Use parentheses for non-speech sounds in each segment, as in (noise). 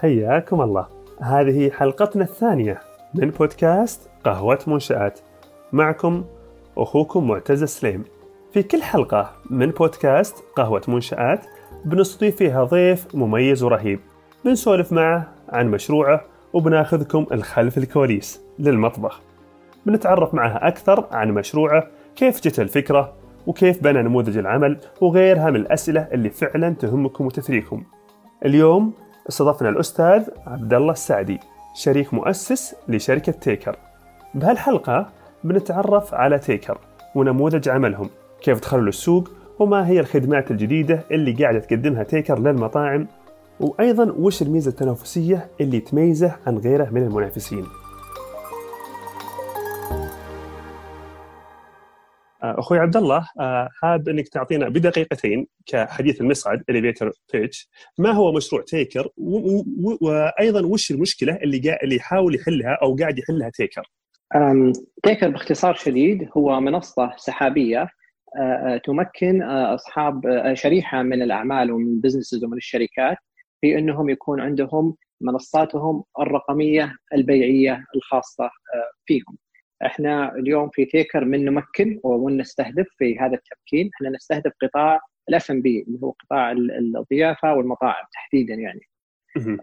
حياكم الله. هذه حلقتنا الثانية من بودكاست قهوة منشآت. معكم أخوكم معتز سليم. في كل حلقة من بودكاست قهوة منشآت بنستضيف فيها ضيف مميز ورهيب. بنسولف معه عن مشروعه وبناخذكم الخلف الكواليس للمطبخ. بنتعرف معه أكثر عن مشروعه كيف جت الفكرة وكيف بنى نموذج العمل وغيرها من الأسئلة اللي فعلا تهمكم وتثريكم اليوم استضفنا الأستاذ عبد الله السعدي شريك مؤسس لشركة تيكر. بهالحلقة بنتعرف على تيكر ونموذج عملهم كيف دخلوا للسوق وما هي الخدمات الجديدة اللي قاعدة تقدمها تيكر للمطاعم وأيضا وش الميزة التنافسية اللي تميزه عن غيره من المنافسين. أخوي عبد الله آه، حاب إنك تعطينا بدقيقتين كحديث المصعد elevator pitch ما هو مشروع تيكر وأيضا وش المشكلة اللي اللي يحاول يحلها أو قاعد يحلها تيكر؟ تيكر باختصار شديد هو منصة سحابية آه، آه، تمكن أصحاب شريحة من الأعمال ومن ال businesses ومن الشركات في إنهم يكون عندهم منصاتهم الرقمية البيعية الخاصة فيهم. إحنا اليوم في تيكر من نمكن ونستهدف في هذا التمكين. إحنا نستهدف قطاع الاف ام بي اللي هو قطاع الضيافة والمطاعم تحديدا يعني.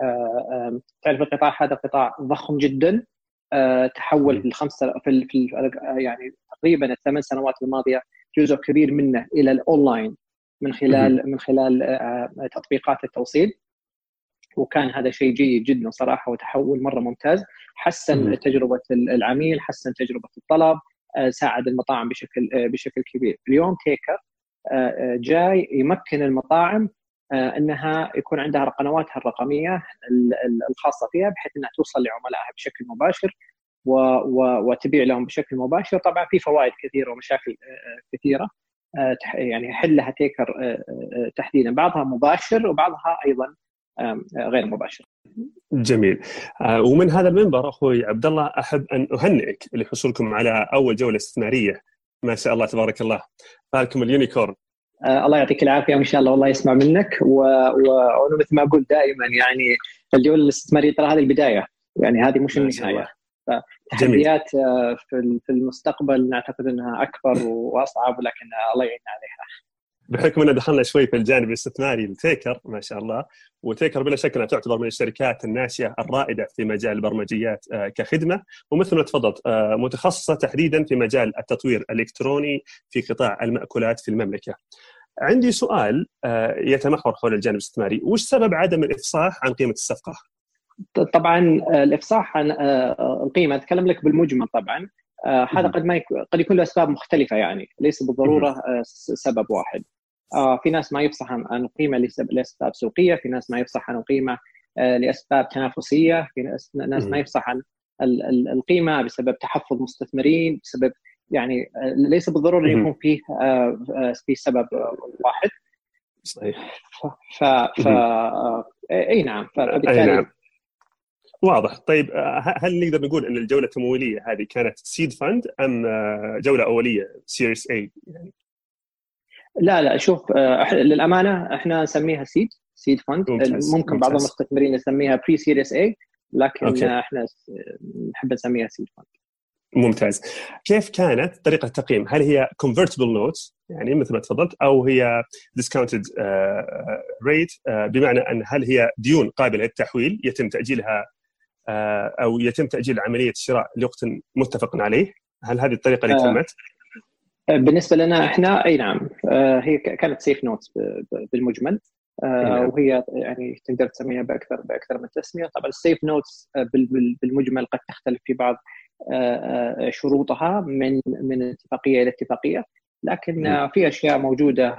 آه تعرف القطاع هذا قطاع ضخم جدا. آه تحول في الخمسه في, في يعني تقريبا الثمان سنوات الماضية جزء كبير منه إلى الأونلاين من خلال من خلال آه تطبيقات التوصيل. وكان هذا شيء جيد جدا صراحة وتحول مرة ممتاز. حسن تجربة العميل حسن تجربة الطلب آه، ساعد المطاعم بشكل آه، بشكل كبير. اليوم تيكر آه، جاي يمكن المطاعم إنها يكون عندها قنواتها الرقمية الخاصة فيها بحيث إنها توصل لعملائها بشكل مباشر وتبيع لهم بشكل مباشر. طبعا في فوائد كثيرة ومشاكل كثيرة. يعني يحلها تيكر تحديدا. بعضها مباشر وبعضها أيضا غير مباشر. جميل. آه، ومن هذا المنبر أخوي عبد الله أحب أن أهنئك لحصولكم على أول جولة استثمارية. ما شاء الله تبارك الله. فالكم اليونيكورن. آه الله يعطيك العافية وإن شاء الله والله يسمع منك. وأنا مثل ما أقول دائما يعني الجولة الاستثمارية ترى هذه البداية. يعني هذه مش النهاية. تحديات آه، في المستقبل نعتقد أنها أكبر وأصعب لكن الله يعين عليها. بحكم ان دخلنا شوي في الجانب الاستثماري لتيكر ما شاء الله. وتيكر بلا شك انها تعتبر من الشركات الناشئة الرائدة في مجال البرمجيات آه، كخدمة. ومثل ما تفضلت آه، متخصصة تحديدا في مجال التطوير الإلكتروني في قطاع المأكولات في المملكة. عندي سؤال آه، يتمحور حول الجانب الاستثماري، وش سبب عدم الإفصاح عن قيمة الصفقة؟ طبعا الإفصاح عن القيمه أتكلم لك بالمجمل طبعا. هذا قد ما قد يكون له أسباب مختلفة يعني. ليس بالضرورة سبب واحد. آه في ناس ما يفصح عن القيمه لأسباب سوقية، في ناس ما يفصح عن القيمه آه لأسباب تنافسية، في ناس ما يفصح عن القيمة بسبب تحفظ مستثمرين، بسبب يعني آه، ليس بالضرورة يكون فيه في سبب واحد. صحيح. ف, ف... أي نعم فبالتالي أي نعم. واضح طيب هل نقدر نقول إن الجولة التمويلية هذه كانت سيد فند أم جولة أولية Series A يعني لا لا شوف آه، للأمانة إحنا نسميها seed seed fund ممكن بعض المستثمرين يسميها pre-Series A لكن okay. إحنا نحب نسميها seed fund ممتاز. كيف كانت طريقة التقييم؟ هل هي convertible notes يعني مثل ما تفضلت أو هي discounted uh, rate uh, بمعنى أن هل هي ديون قابلة للتحويل يتم تأجيلها uh, أو يتم تأجيل عملية الشراء لوقت متفق عليه؟ هل هذه الطريقة اللي تمت؟ بالنسبة لنا إحنا أي نعم آه، هي كانت SAFE notes بالمجمل. آه، نعم. وهي يعني تقدر تسميها باكثر بأكثر من تسمية. طبعا ال SAFE notes آه، بالمجمل قد تختلف في بعض شروطها من من اتفاقية إلى اتفاقية. لكن نعم. في أشياء موجودة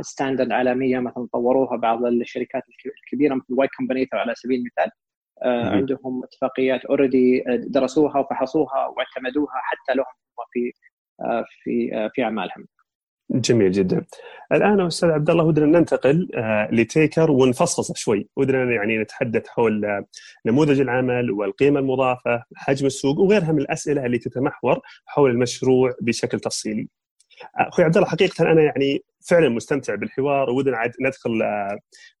standard عالمية مثلا طوروها بعض الشركات الكبيرة مثل Y Combinator على سبيل المثال. عندهم اتفاقيات اوريدي درسوها وفحصوها واعتمدوها حتى لهم في في في أعمالهم. جميل جدا. الآن أستاذ عبد الله ودنا ننتقل آه، لتيكر ونفصصه شوي، ودنا يعني نتحدث حول آه، نموذج العمل والقيمة المضافة، حجم السوق وغيرها من الأسئلة اللي تتمحور حول المشروع بشكل تفصيلي. آه، أخوي عبد الله حقيقة أنا يعني فعلا مستمتع بالحوار ودنا عاد ندخل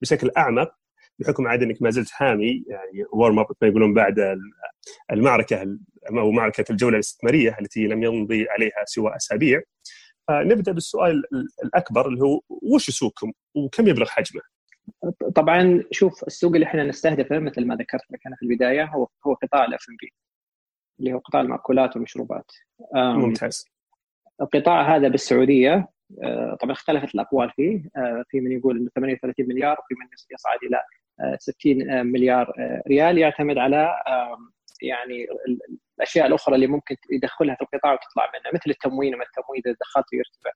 بشكل أعمق بحكم عاد إنك ما زلت حامي يعني warm up ما يقولون بعد المعركة أو معركة الجولة الاستثمارية التي لم يمضي عليها سوى أسابيع. فنبدأ بالسؤال الأكبر اللي هو وش سوقكم وكم يبلغ حجمه؟ طبعا شوف السوق اللي إحنا نستهدفه مثل ما ذكرت لك أنا في البداية هو هو قطاع الاف ام بي اللي هو قطاع المأكولات والمشروبات. ممتاز. القطاع هذا بالسعودية طبعا اختلفت الأقوال فيه. آه، في من يقول 38 مليار وفي من يصعد إلى 60 آه، مليار ريال يعتمد على يعني الأشياء الأخرى اللي ممكن يدخلها في القطاع وتطلع منه مثل التموين وما التموين إذا دخلته يرتفع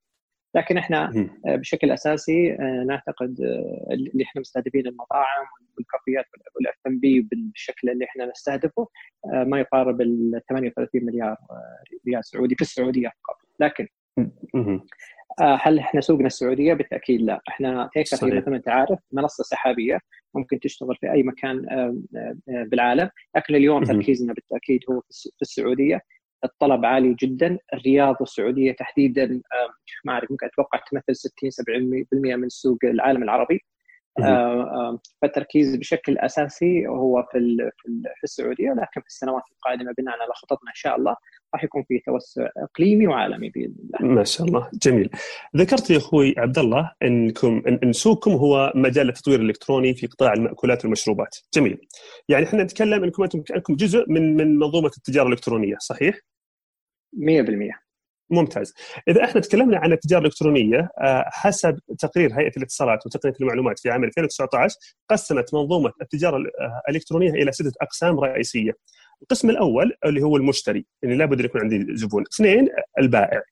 لكن إحنا بشكل أساسي نعتقد اللي إحنا مستهدفين المطاعم والكافيات والاف ام بي بالشكل اللي إحنا نستهدفه ما يقارب ال 38 مليار ريال سعودي في السعودية فقط. لكن آه، هل إحنا سوقنا السعودية؟ بالتأكيد لا، إحنا تيكر هي مثل ما انت عارف منصة سحابية ممكن تشتغل في أي مكان آه، آه، بالعالم، لكن اليوم تركيزنا بالتأكيد هو في السعودية، الطلب عالي جدا، الرياض والسعودية تحديدا ما أعرف ممكن أتوقع تمثل 60 70% من سوق العالم العربي. فالتركيز بشكل أساسي هو في في السعودية لكن في السنوات القادمة بناء على خططنا إن شاء الله راح يكون في توسع إقليمي وعالمي بإذن الله. ما شاء الله جميل. ذكرت يا أخوي عبد الله إنكم إن سوقكم هو مجال التطوير الإلكتروني في قطاع المأكولات والمشروبات. جميل. يعني إحنا نتكلم إنكم أنتم جزء من من منظومة التجارة الإلكترونية صحيح؟ 100% ممتاز. إذا إحنا تكلمنا عن التجارة الإلكترونية آه، حسب تقرير هيئة الاتصالات وتقنية المعلومات في عام 2019 قسمت منظومة التجارة الإلكترونية إلى ستة أقسام رئيسية. القسم الأول اللي هو المشتري اللي لابد أن يكون عندي زبون. اثنين البائع.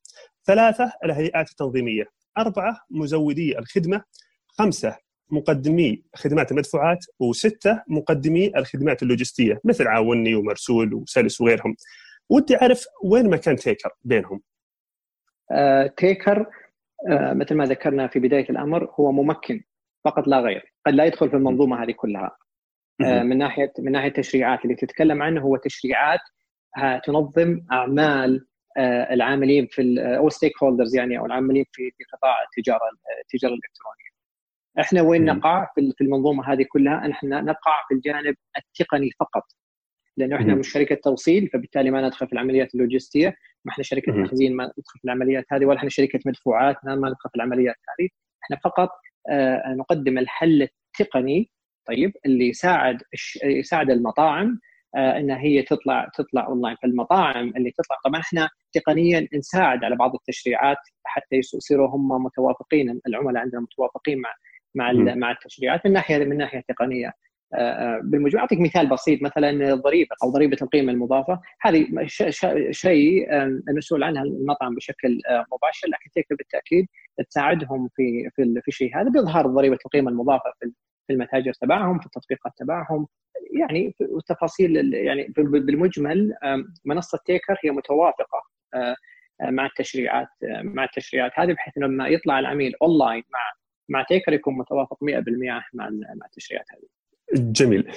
ثلاثة الهيئات التنظيمية. أربعة مزودي الخدمة. خمسة مقدمي خدمات المدفوعات. وستة مقدمي الخدمات اللوجستية مثل عاوني ومرسول وسلس وغيرهم. ودي أعرف وين مكان تيكر بينهم. آه، تيكر آه، مثل ما ذكرنا في بداية الأمر هو ممكن فقط لا غير. قد لا يدخل في المنظومة هذه كلها. آه، من ناحية من ناحية التشريعات اللي تتكلم عنه هو تشريعات تنظم أعمال العاملين في أو stakeholders يعني أو العاملين في في قطاع التجارة التجارة الإلكترونية. إحنا وين نقع في المنظومة هذه كلها؟ إحنا نقع في الجانب التقني فقط. لأنه إحنا مش شركة توصيل فبالتالي ما ندخل في العمليات اللوجستية. ما إحنا شركة تخزين ما ندخل في العمليات هذه ولا إحنا شركة مدفوعات ما ندخل في العمليات هذه. إحنا فقط آه، نقدم الحل التقني طيب اللي يساعد يساعد المطاعم آه، إنها هي تطلع تطلع أونلاين. فالمطاعم اللي تطلع طبعا إحنا تقنيا نساعد على بعض التشريعات حتى يصيروا هم متوافقين العملاء عندنا متوافقين مع مع مع التشريعات من ناحية من ناحية تقنية. بالمجموع أعطيك مثال بسيط مثلا الضريبه أو ضريبة القيمة المضافة هذه شيء المسؤول عنها المطعم بشكل آه، مباشر لكن تيكر بالتأكيد تساعدهم في في في الشيء هذا بإظهار ضريبة القيمة المضافة في في المتاجر تبعهم في التطبيقات تبعهم يعني والتفاصيل يعني بالمجمل منصة تيكر هي متوافقة آه، مع التشريعات مع التشريعات هذه بحيث لما يطلع العميل أونلاين مع مع تيكر يكون متوافق 100% مع مع التشريعات هذه. جميل.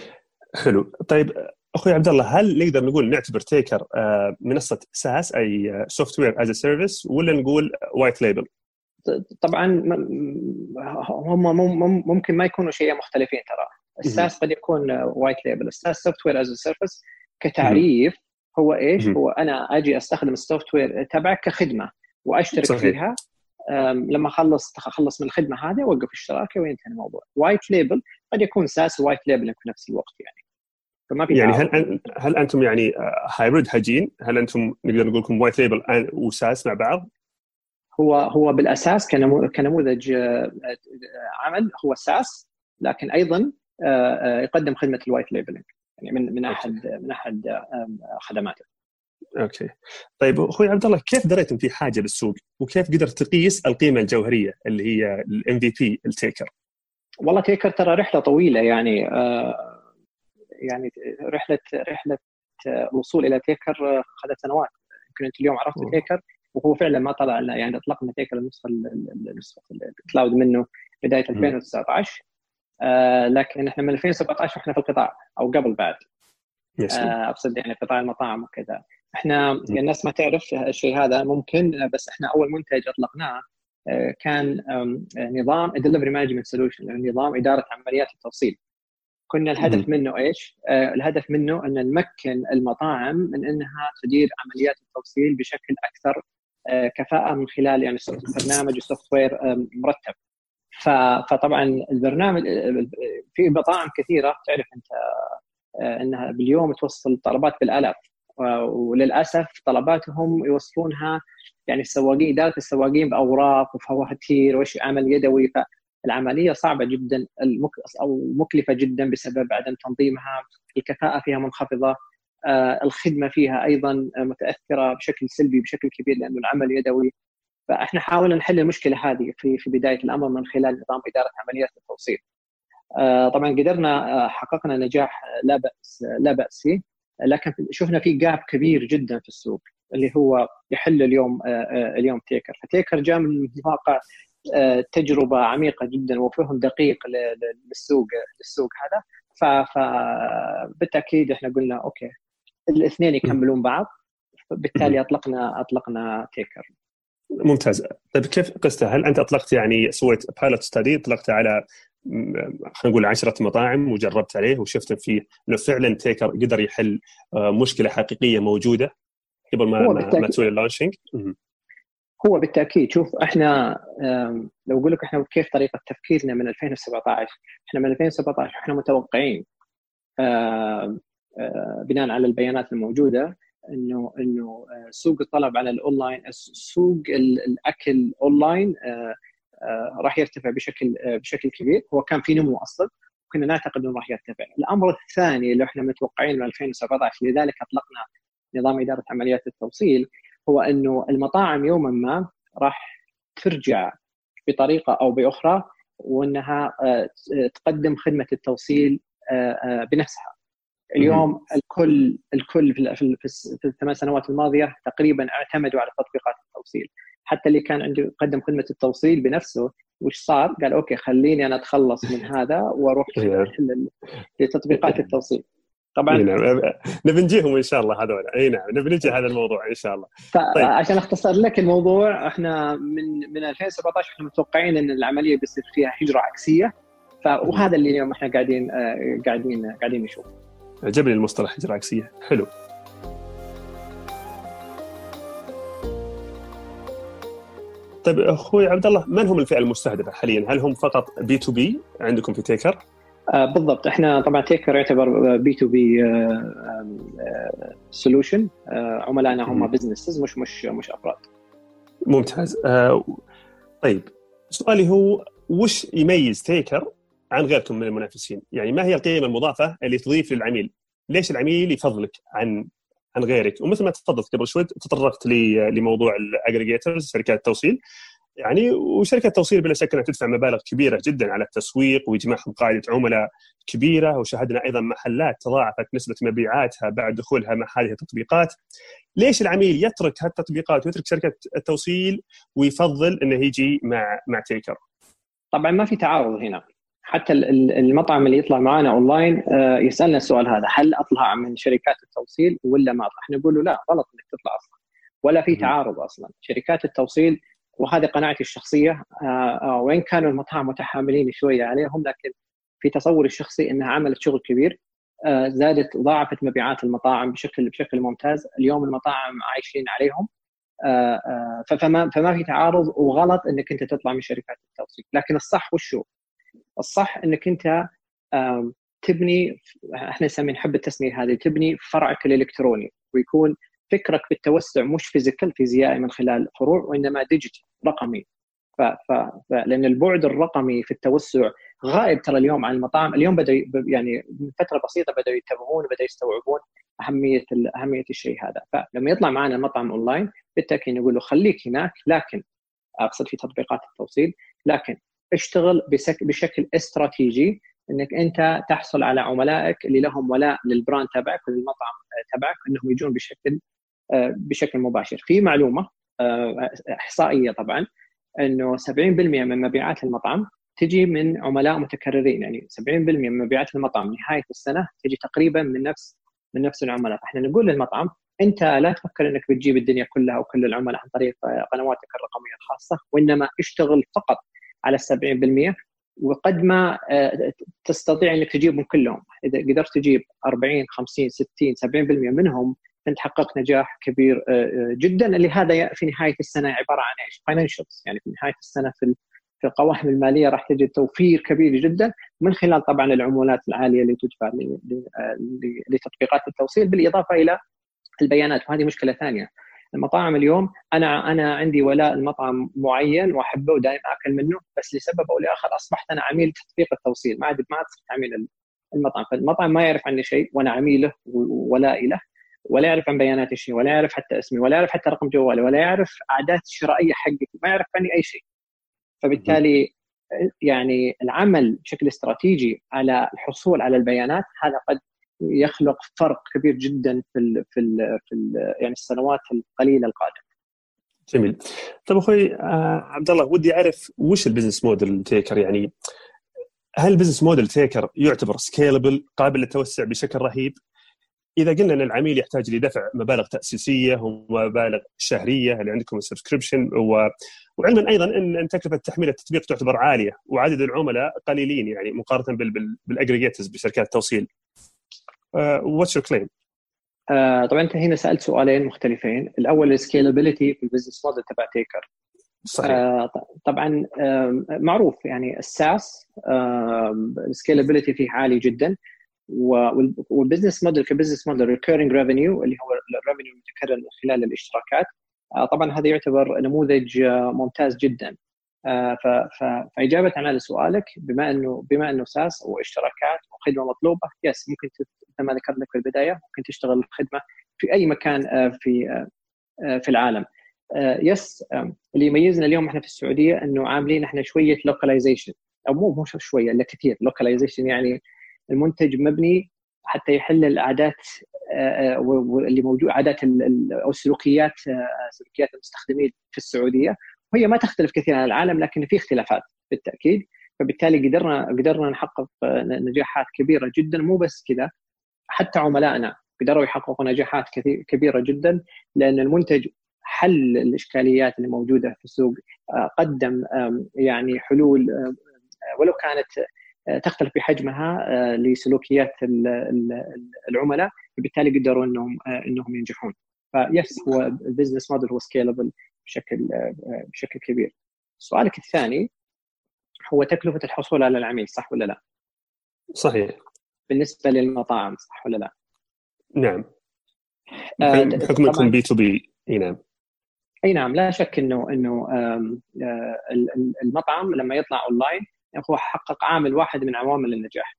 حلو. طيب أخوي عبد الله هل نقدر نقول نعتبر تيكر آه، منصة SaaS أي software as a service ولا نقول white label؟ طبعا هم ممكن ما يكونوا شيئين مختلفين ترى. ال SaaS قد يكون white label ال SaaS software as a service كتعريف هو إيش؟ هو أنا أجي أستخدم ال software تبعك كخدمة وأشترك صحيح. فيها لما اخلص اخلص من الخدمة هذه أوقف اشتراكي وينتهي الموضوع white label قد يكون SaaS white label في نفس الوقت يعني فما في يعني هل هل أنتم يعني hybrid آه، هجين؟ هل أنتم نقدر نقول لكم white label و SaaS مع بعض؟ هو هو بالأساس كنموذج آه، عمل هو SaaS لكن أيضا آه، يقدم خدمة ال white labeling يعني من من احد من أحد خدماته. أوكي. طيب أخوي عبد الله كيف دريتم في حاجة للسوق وكيف قدرت تقيس القيمة الجوهرية اللي هي ال MVP لتيكر؟ والله تيكر ترى رحلة طويلة يعني آه يعني رحلة رحلة الوصول إلى تيكر أخذت سنوات. يمكن أنت اليوم عرفت تيكر وهو فعلا ما طلع يعني أطلقنا تيكر النسخة النسخة ال cloud منه بداية 2019 آه لكن إحنا من 2017 إحنا في القطاع أو قبل بعد. آه أقصد يعني قطاع المطاعم وكذا. إحنا الناس ما تعرف الشيء هذا ممكن بس إحنا أول منتج أطلقناه آه، كان نظام delivery management solution نظام إدارة عمليات التوصيل كنا الهدف منه إيش؟ آه الهدف منه أن نمكن المطاعم من إنها تدير عمليات التوصيل بشكل أكثر آه كفاءة من خلال يعني برنامج ال software مرتب. فطبعا البرنامج في مطاعم كثيرة تعرف أنت إنها باليوم توصل طلبات بالآلاف وللأسف طلباتهم يوصلونها يعني السواقين إدارة السواقين بأوراق وفواتير وش عمل يدوي. فالعملية صعبة جدا أو مكلفة جدا بسبب عدم تنظيمها. الكفاءة فيها منخفضة. آه، الخدمة فيها أيضا متأثرة بشكل سلبي بشكل كبير لأنه العمل يدوي. فإحنا حاولنا نحل المشكلة هذه في في بداية الأمر من خلال نظام إدارة عمليات التوصيل. آه، طبعا قدرنا حققنا نجاح لا بأس لا بأس فيه. لكن شفنا في جاب كبير جدا في السوق اللي هو يحل اليوم آه، آه، اليوم تيكر. فتيكر جاء من واقع آه، تجربة عميقة جدا وفهم دقيق للسوق للسوق هذا. فبالتاكيد إحنا قلنا okay الاثنين يكملون بعض بالتالي أطلقنا أطلقنا تيكر. ممتاز. طيب كيف قصته هل أنت أطلقت يعني سويت pilot study اطلقت على خلينا نقول 10 مطاعم وجربت عليه وشفت فيه إنه فعلا تيكر قدر يحل آه، مشكلة حقيقية موجودة قبل ما ما تسوي ال launching هو بالتأكيد. شوف إحنا لو أقول لك إحنا كيف طريقة تفكيرنا من 2017 إحنا من 2017 إحنا متوقعين بناء على البيانات الموجودة إنه إنه آه، سوق الطلب على الأونلاين سوق الأكل أونلاين آه، راح يرتفع بشكل آه، بشكل كبير. هو كان في نمو أصلا وكنا نعتقد انه راح يرتفع. الأمر الثاني اللي إحنا متوقعين من 2017 لذلك أطلقنا نظام إدارة عمليات التوصيل هو إنه المطاعم يوما ما راح ترجع بطريقة أو بأخرى وإنها آه، تقدم خدمة التوصيل بنفسها. اليوم الكل الكل في الثمان سنوات الماضية تقريبا اعتمدوا على تطبيقات التوصيل. حتى اللي كان عنده قدم خدمة التوصيل بنفسه وش صار؟ قال أوكي خليني أنا أتخلص من (laughs) هذا وأروح لتطبيقات التوصيل. طبعا نعم. نبي نجيهم إن شاء الله هذول. اي نعم. نبي نجي هذا الموضوع إن شاء الله. طيب. عشان أختصر لك الموضوع إحنا من من 2017 إحنا متوقعين إن العملية بيصير فيها هجره عكسية. وهذا اللي اليوم إحنا قاعدين آه، قاعدين قاعدين نشوفه. عجبني المصطلح هجره عكسية. حلو. طيب أخوي عبد الله من هم الفئة المستهدفة حاليا؟ هل هم فقط B2B عندكم في تيكر؟ آه بالضبط إحنا طبعا تيكر يعتبر B2B solution عملائنا هم businesses مش مش مش أفراد ممتاز آه طيب سؤالي هو وش يميز تيكر عن غيركم من المنافسين؟ يعني ما هي القيمة المضافة اللي تضيف للعميل؟ ليش العميل يفضلك عن عن غيرك ومثل ما تفضلت قبل شوي تطرقت لموضوع ال aggregators شركات التوصيل يعني وشركه التوصيل بلا شك أنها تدفع مبالغ كبيرة جدا على التسويق وإجماعهم قاعدة عملاء كبيرة وشاهدنا أيضا محلات تضاعفت نسبة مبيعاتها بعد دخولها مع هذه التطبيقات. ليش العميل يترك هالتطبيقات ويترك شركة التوصيل ويفضل إنه يجي مع مع تيكر؟ طبعا ما في تعارض هنا حتى المطعم اللي يطلع معنا اونلاين آه، يسألنا السؤال هذا هل أطلع من شركات التوصيل ولا ما أطلع؟ نقول له لا غلط إنك تطلع أصلا. ولا في تعارض أصلا. شركات التوصيل وهذه قناعتي الشخصية آه، آه، وين كانوا المطاعم متحاملين شوية عليهم لكن في تصوري الشخصي إنها عملت شغل كبير زادت ضاعفت مبيعات المطاعم بشكل بشكل ممتاز. اليوم المطاعم عايشين عليهم فما فما في تعارض وغلط إنك أنت تطلع من شركات التوصيل. لكن الصح وشو الصح إنك أنت تبني إحنا نسمي نحب التسمية هذه تبني فرعك الإلكتروني ويكون فكرك بالتوسع مش physical فيزيائي من خلال فروع وإنما digital رقمي. ف... ف... لأن البعد الرقمي في التوسع غائب ترى اليوم عن المطاعم. اليوم بدأ يعني من فترة بسيطة بدأوا ينتبهون وبدا يستوعبون أهمية ال... أهمية الشيء هذا. فلما يطلع معنا المطعم أونلاين بالتأكيد نقول له خليك هناك لكن أقصد في تطبيقات التوصيل لكن اشتغل بشكل استراتيجي إنك أنت تحصل على عملائك اللي لهم ولاء لل brand تبعك وللمطعم تبعك إنهم يجون بشكل آه، بشكل مباشر. في معلومة آه، إحصائية طبعا إنه 70% من مبيعات المطعم تجي من عملاء متكررين. يعني 70% من مبيعات المطعم نهاية السنة تجي تقريبا من نفس من نفس العملاء. فاحنا نقول للمطعم أنت لا تفكر إنك بتجيب الدنيا كلها وكل العملاء عن طريق قنواتك الرقمية الخاصة وإنما اشتغل فقط. على 70% وقد ما آه، تستطيع إنك تجيبهم كلهم. إذا قدرت تجيب 40 50 60 70% منهم أنت حققت نجاح كبير جدا. اللي هذا في نهاية السنة عبارة عن إيش؟ فاينانشالز يعني في نهاية السنة في في القوائم المالية راح تجد توفير كبير جدا من خلال طبعا العمولات العالية اللي تدفع لتطبيقات التوصيل بالإضافة إلى البيانات. وهذه مشكلة ثانية. المطاعم اليوم أنا أنا عندي ولاء المطعم معين وأحبه ودائما آكل منه بس لسبب أو لآخر أصبحت أنا عميل تطبيق التوصيل. ما عاد ما عاد صرت عميل المطعم. فالمطعم ما يعرف عني شيء وأنا عميله وولائي له ولا يعرف عن بياناتي شيء ولا يعرف حتى اسمي ولا يعرف حتى رقم جوالي ولا يعرف عادات الشرائية حقتي ما يعرف عني أي شيء. فبالتالي يعني العمل بشكل استراتيجي على الحصول على البيانات هذا قد يخلق فرق كبير جدا في ال في ال في ال يعني السنوات القليلة القادمة. جميل. طيب أخوي آه عبد الله ودي أعرف وش ال business model تيكر يعني هل ال business model تيكر يعتبر scalable قابل للتوسع بشكل رهيب؟ إذا قلنا أن العميل يحتاج لدفع مبالغ تأسيسية ومبالغ شهرية اللي عندكم ال subscription و... وعلما أيضا أن تكلفة تحميل التطبيق تعتبر عالية وعدد العملاء قليلين يعني مقارنة بال... بال aggregators بشركات التوصيل. what's your claim؟ طبعا أنت هنا سألت سؤالين مختلفين، الأول ال scalability في ال business model تبع تيكر. صحيح. آه طبعا آه معروف يعني ال SaaS آه ال scalability فيه عالي جدا وال business model ك business model recurring revenue اللي هو الريفينيو المتكرر من خلال الاشتراكات آه، طبعا هذا يعتبر نموذج آه، ممتاز جدا آه، فإجابة على سؤالك بما انه بما إنه SaaS واشتراكات وخدمة مطلوبة yes ممكن مثل ما ذكرت لك في البداية ممكن تشتغل الخدمة في أي مكان في في العالم. Yes اللي يميزنا اليوم إحنا في السعودية إنه عاملين إحنا شوية localization أو مو مو شوية الا كثير localization يعني المنتج مبني حتى يحل العادات آه، آه، اللي موجود عادات أو السلوكيات آه، سلوكيات المستخدمين في السعودية. وهي ما تختلف كثير عن العالم لكن في اختلافات بالتأكيد. فبالتالي قدرنا قدرنا نحقق نجاحات كبيرة جدا مو بس كذا. حتى عملائنا قدروا يحققوا نجاحات كبيرة جدا لأن المنتج حل الإشكاليات اللي موجودة في السوق. قدم يعني حلول ولو كانت تختلف بحجمها آه، لسلوكيات العملاء فبالتالي قدروا إنهم آه، إنهم ينجحون. ف yes هو ال business model هو scalable بشكل آه، بشكل كبير. سؤالك الثاني هو تكلفة الحصول على العميل صح ولا لا؟ صحيح. بالنسبة للمطاعم صح ولا لا؟ نعم. بحكمكم B2B إي نعم. إي نعم لا شك إنه إنه المطعم لما يطلع أونلاين هو حقق عامل واحد من عوامل النجاح.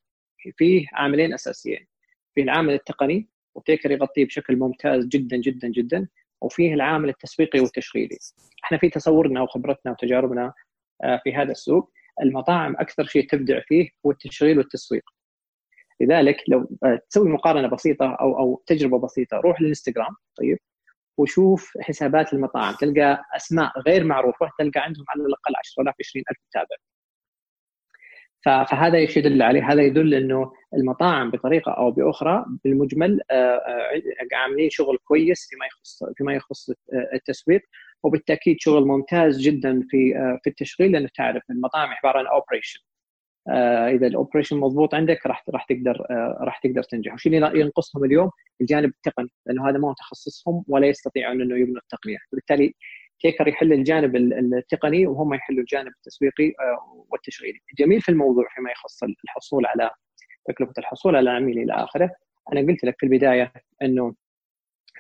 فيه عاملين أساسيين. فيه العامل التقني وتيكر يغطيه بشكل ممتاز جدا جدا جدا. وفيه العامل التسويقي والتشغيلي. إحنا في تصورنا وخبرتنا وتجاربنا آه، في هذا السوق. المطاعم أكثر شيء تبدع فيه هو التشغيل والتسويق. لذلك لو آه، تسوي مقارنة بسيطة أو أو تجربة بسيطة روح للإنستغرام طيب وشوف حسابات المطاعم. تلقى أسماء غير معروفة تلقى عندهم على الأقل 10000 20000 متابع. فهذا يدل عليه؟ هذا يدل إنه المطاعم بطريقة أو بأخرى بالمجمل آه، آه، عاملين شغل كويس فيما يخص فيما يخص التسويق وبالتأكيد شغل ممتاز جدا في آه، في التشغيل لأنه تعرف المطاعم عبارة عن operation إذا ال operation مضبوط عندك راح راح تقدر راح تقدر تنجح، وش اللي ينقصهم اليوم؟ الجانب التقني لأنه هذا ما هو تخصصهم ولا يستطيعون إنه يبنوا التقنية، وبالتالي تيكر يحل الجانب التقني وهم يحلوا الجانب التسويقي آه، والتشغيلي. الجميل في الموضوع فيما يخص الحصول على تكلفة الحصول على العميل إلى آخره، أنا قلت لك في البداية إنه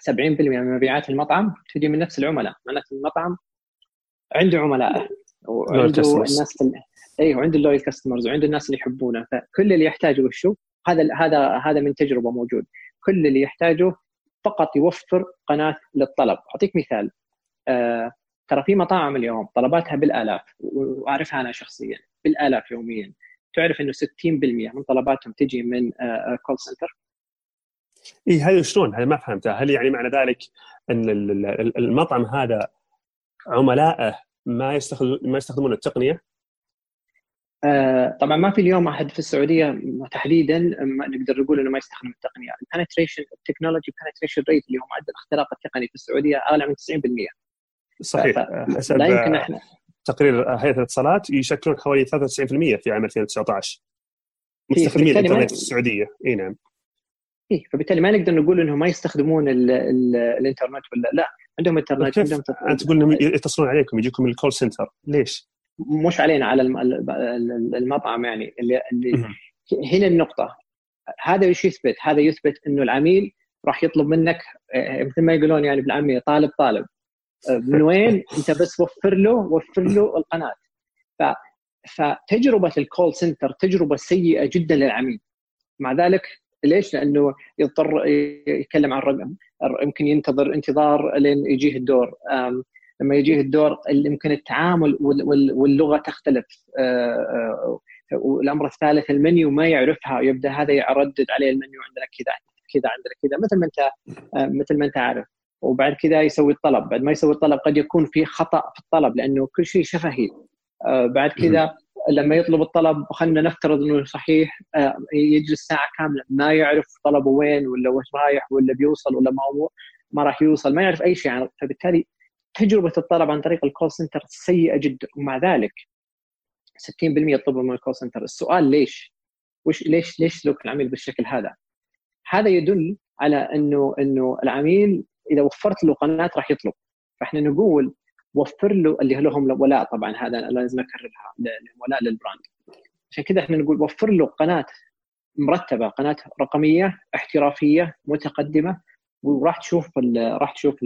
70% من مبيعات المطعم تجي من نفس العملاء، معناته المطعم عنده عملاء وعنده الناس أيوه عنده اللويال كاستمرز وعنده الناس اللي يحبونه. فكل اللي يحتاجه وشو هذا هذا هذا من تجربة موجود. كل اللي يحتاجه فقط يوفر قناة للطلب. أعطيك مثال. ترى في مطاعم اليوم طلباتها بالآلاف وأعرفها أنا شخصيا بالآلاف يوميا تعرف إنه 60% من طلباتهم تجي من call آه، center اي هذه شلون؟ هذا ما فهمتها، هل يعني معنى ذلك إن المطعم هذا عملائه ما يستخدمون ما يستخدمون التقنية؟ آه طبعا ما في اليوم أحد في السعودية تحديدا نقدر نقول إنه ما يستخدم التقنية، ال penetration ال technology penetration rate اللي هو معدل الاختراق التقني في السعودية أعلى من 90%. صحيح. حسب لا يمكن إحنا تقرير هيئة الاتصالات يشكلون حوالي 93% في عام 2019 مستخدمين الإنترنت في السعودية. إي نعم. إيه فبالتالي ما نقدر نقول إنهم ما يستخدمون ال ال الإنترنت ولا لا. عندهم إنترنت عندهم أنت تقول إنهم يتصلون عليكم يجيكم ال call center ليش؟ مش علينا على المطعم يعني. اللي, اللي هنا النقطة. هذا إيش يثبت؟ هذا يثبت إنه العميل راح يطلب منك آه، مثل ما يقولون يعني بالعامية طالب طالب. آه، من وين؟ انت بس وفر له وفر له القناة. ف فتجربة الكول سنتر تجربة سيئة جدا للعميل. مع ذلك ليش؟ لأنه يضطر يتكلم عن رقم. يمكن ينتظر انتظار لين يجيه الدور. لما يجيه الدور يمكن التعامل واللغة تختلف. آه، والأمر الثالث المنيو ما يعرفها. ويبدا هذا يردد عليه المنيو عندنا كذا كذا عندنا كذا. مثل ما أنت آه، مثل ما أنت عارف. وبعد كذا يسوي الطلب. بعد ما يسوي الطلب قد يكون في خطأ في الطلب لأنه كل شيء شفهي. آه، بعد كذا لما يطلب الطلب خلينا نفترض إنه صحيح آه، يجلس ساعة كاملة ما يعرف طلبه وين ولا وش رايح ولا بيوصل ولا ما هو ما راح يوصل ما يعرف أي شيء. عنه فبالتالي تجربة الطلب عن طريق ال call center سيئة جدا. ومع ذلك 60% يطلبوا من ال call center السؤال ليش؟ وش ليش ليش سلوك العميل بالشكل هذا؟ هذا يدل على انه إنه العميل إذا وفرت له قناة راح يطلب. فإحنا نقول وفر له اللي لهم ولاء طبعا هذا لازم أكررها ولاء للبراند. عشان كذا إحنا نقول وفر له قناة مرتبة قناة رقمية احترافية متقدمة وراح تشوف راح تشوف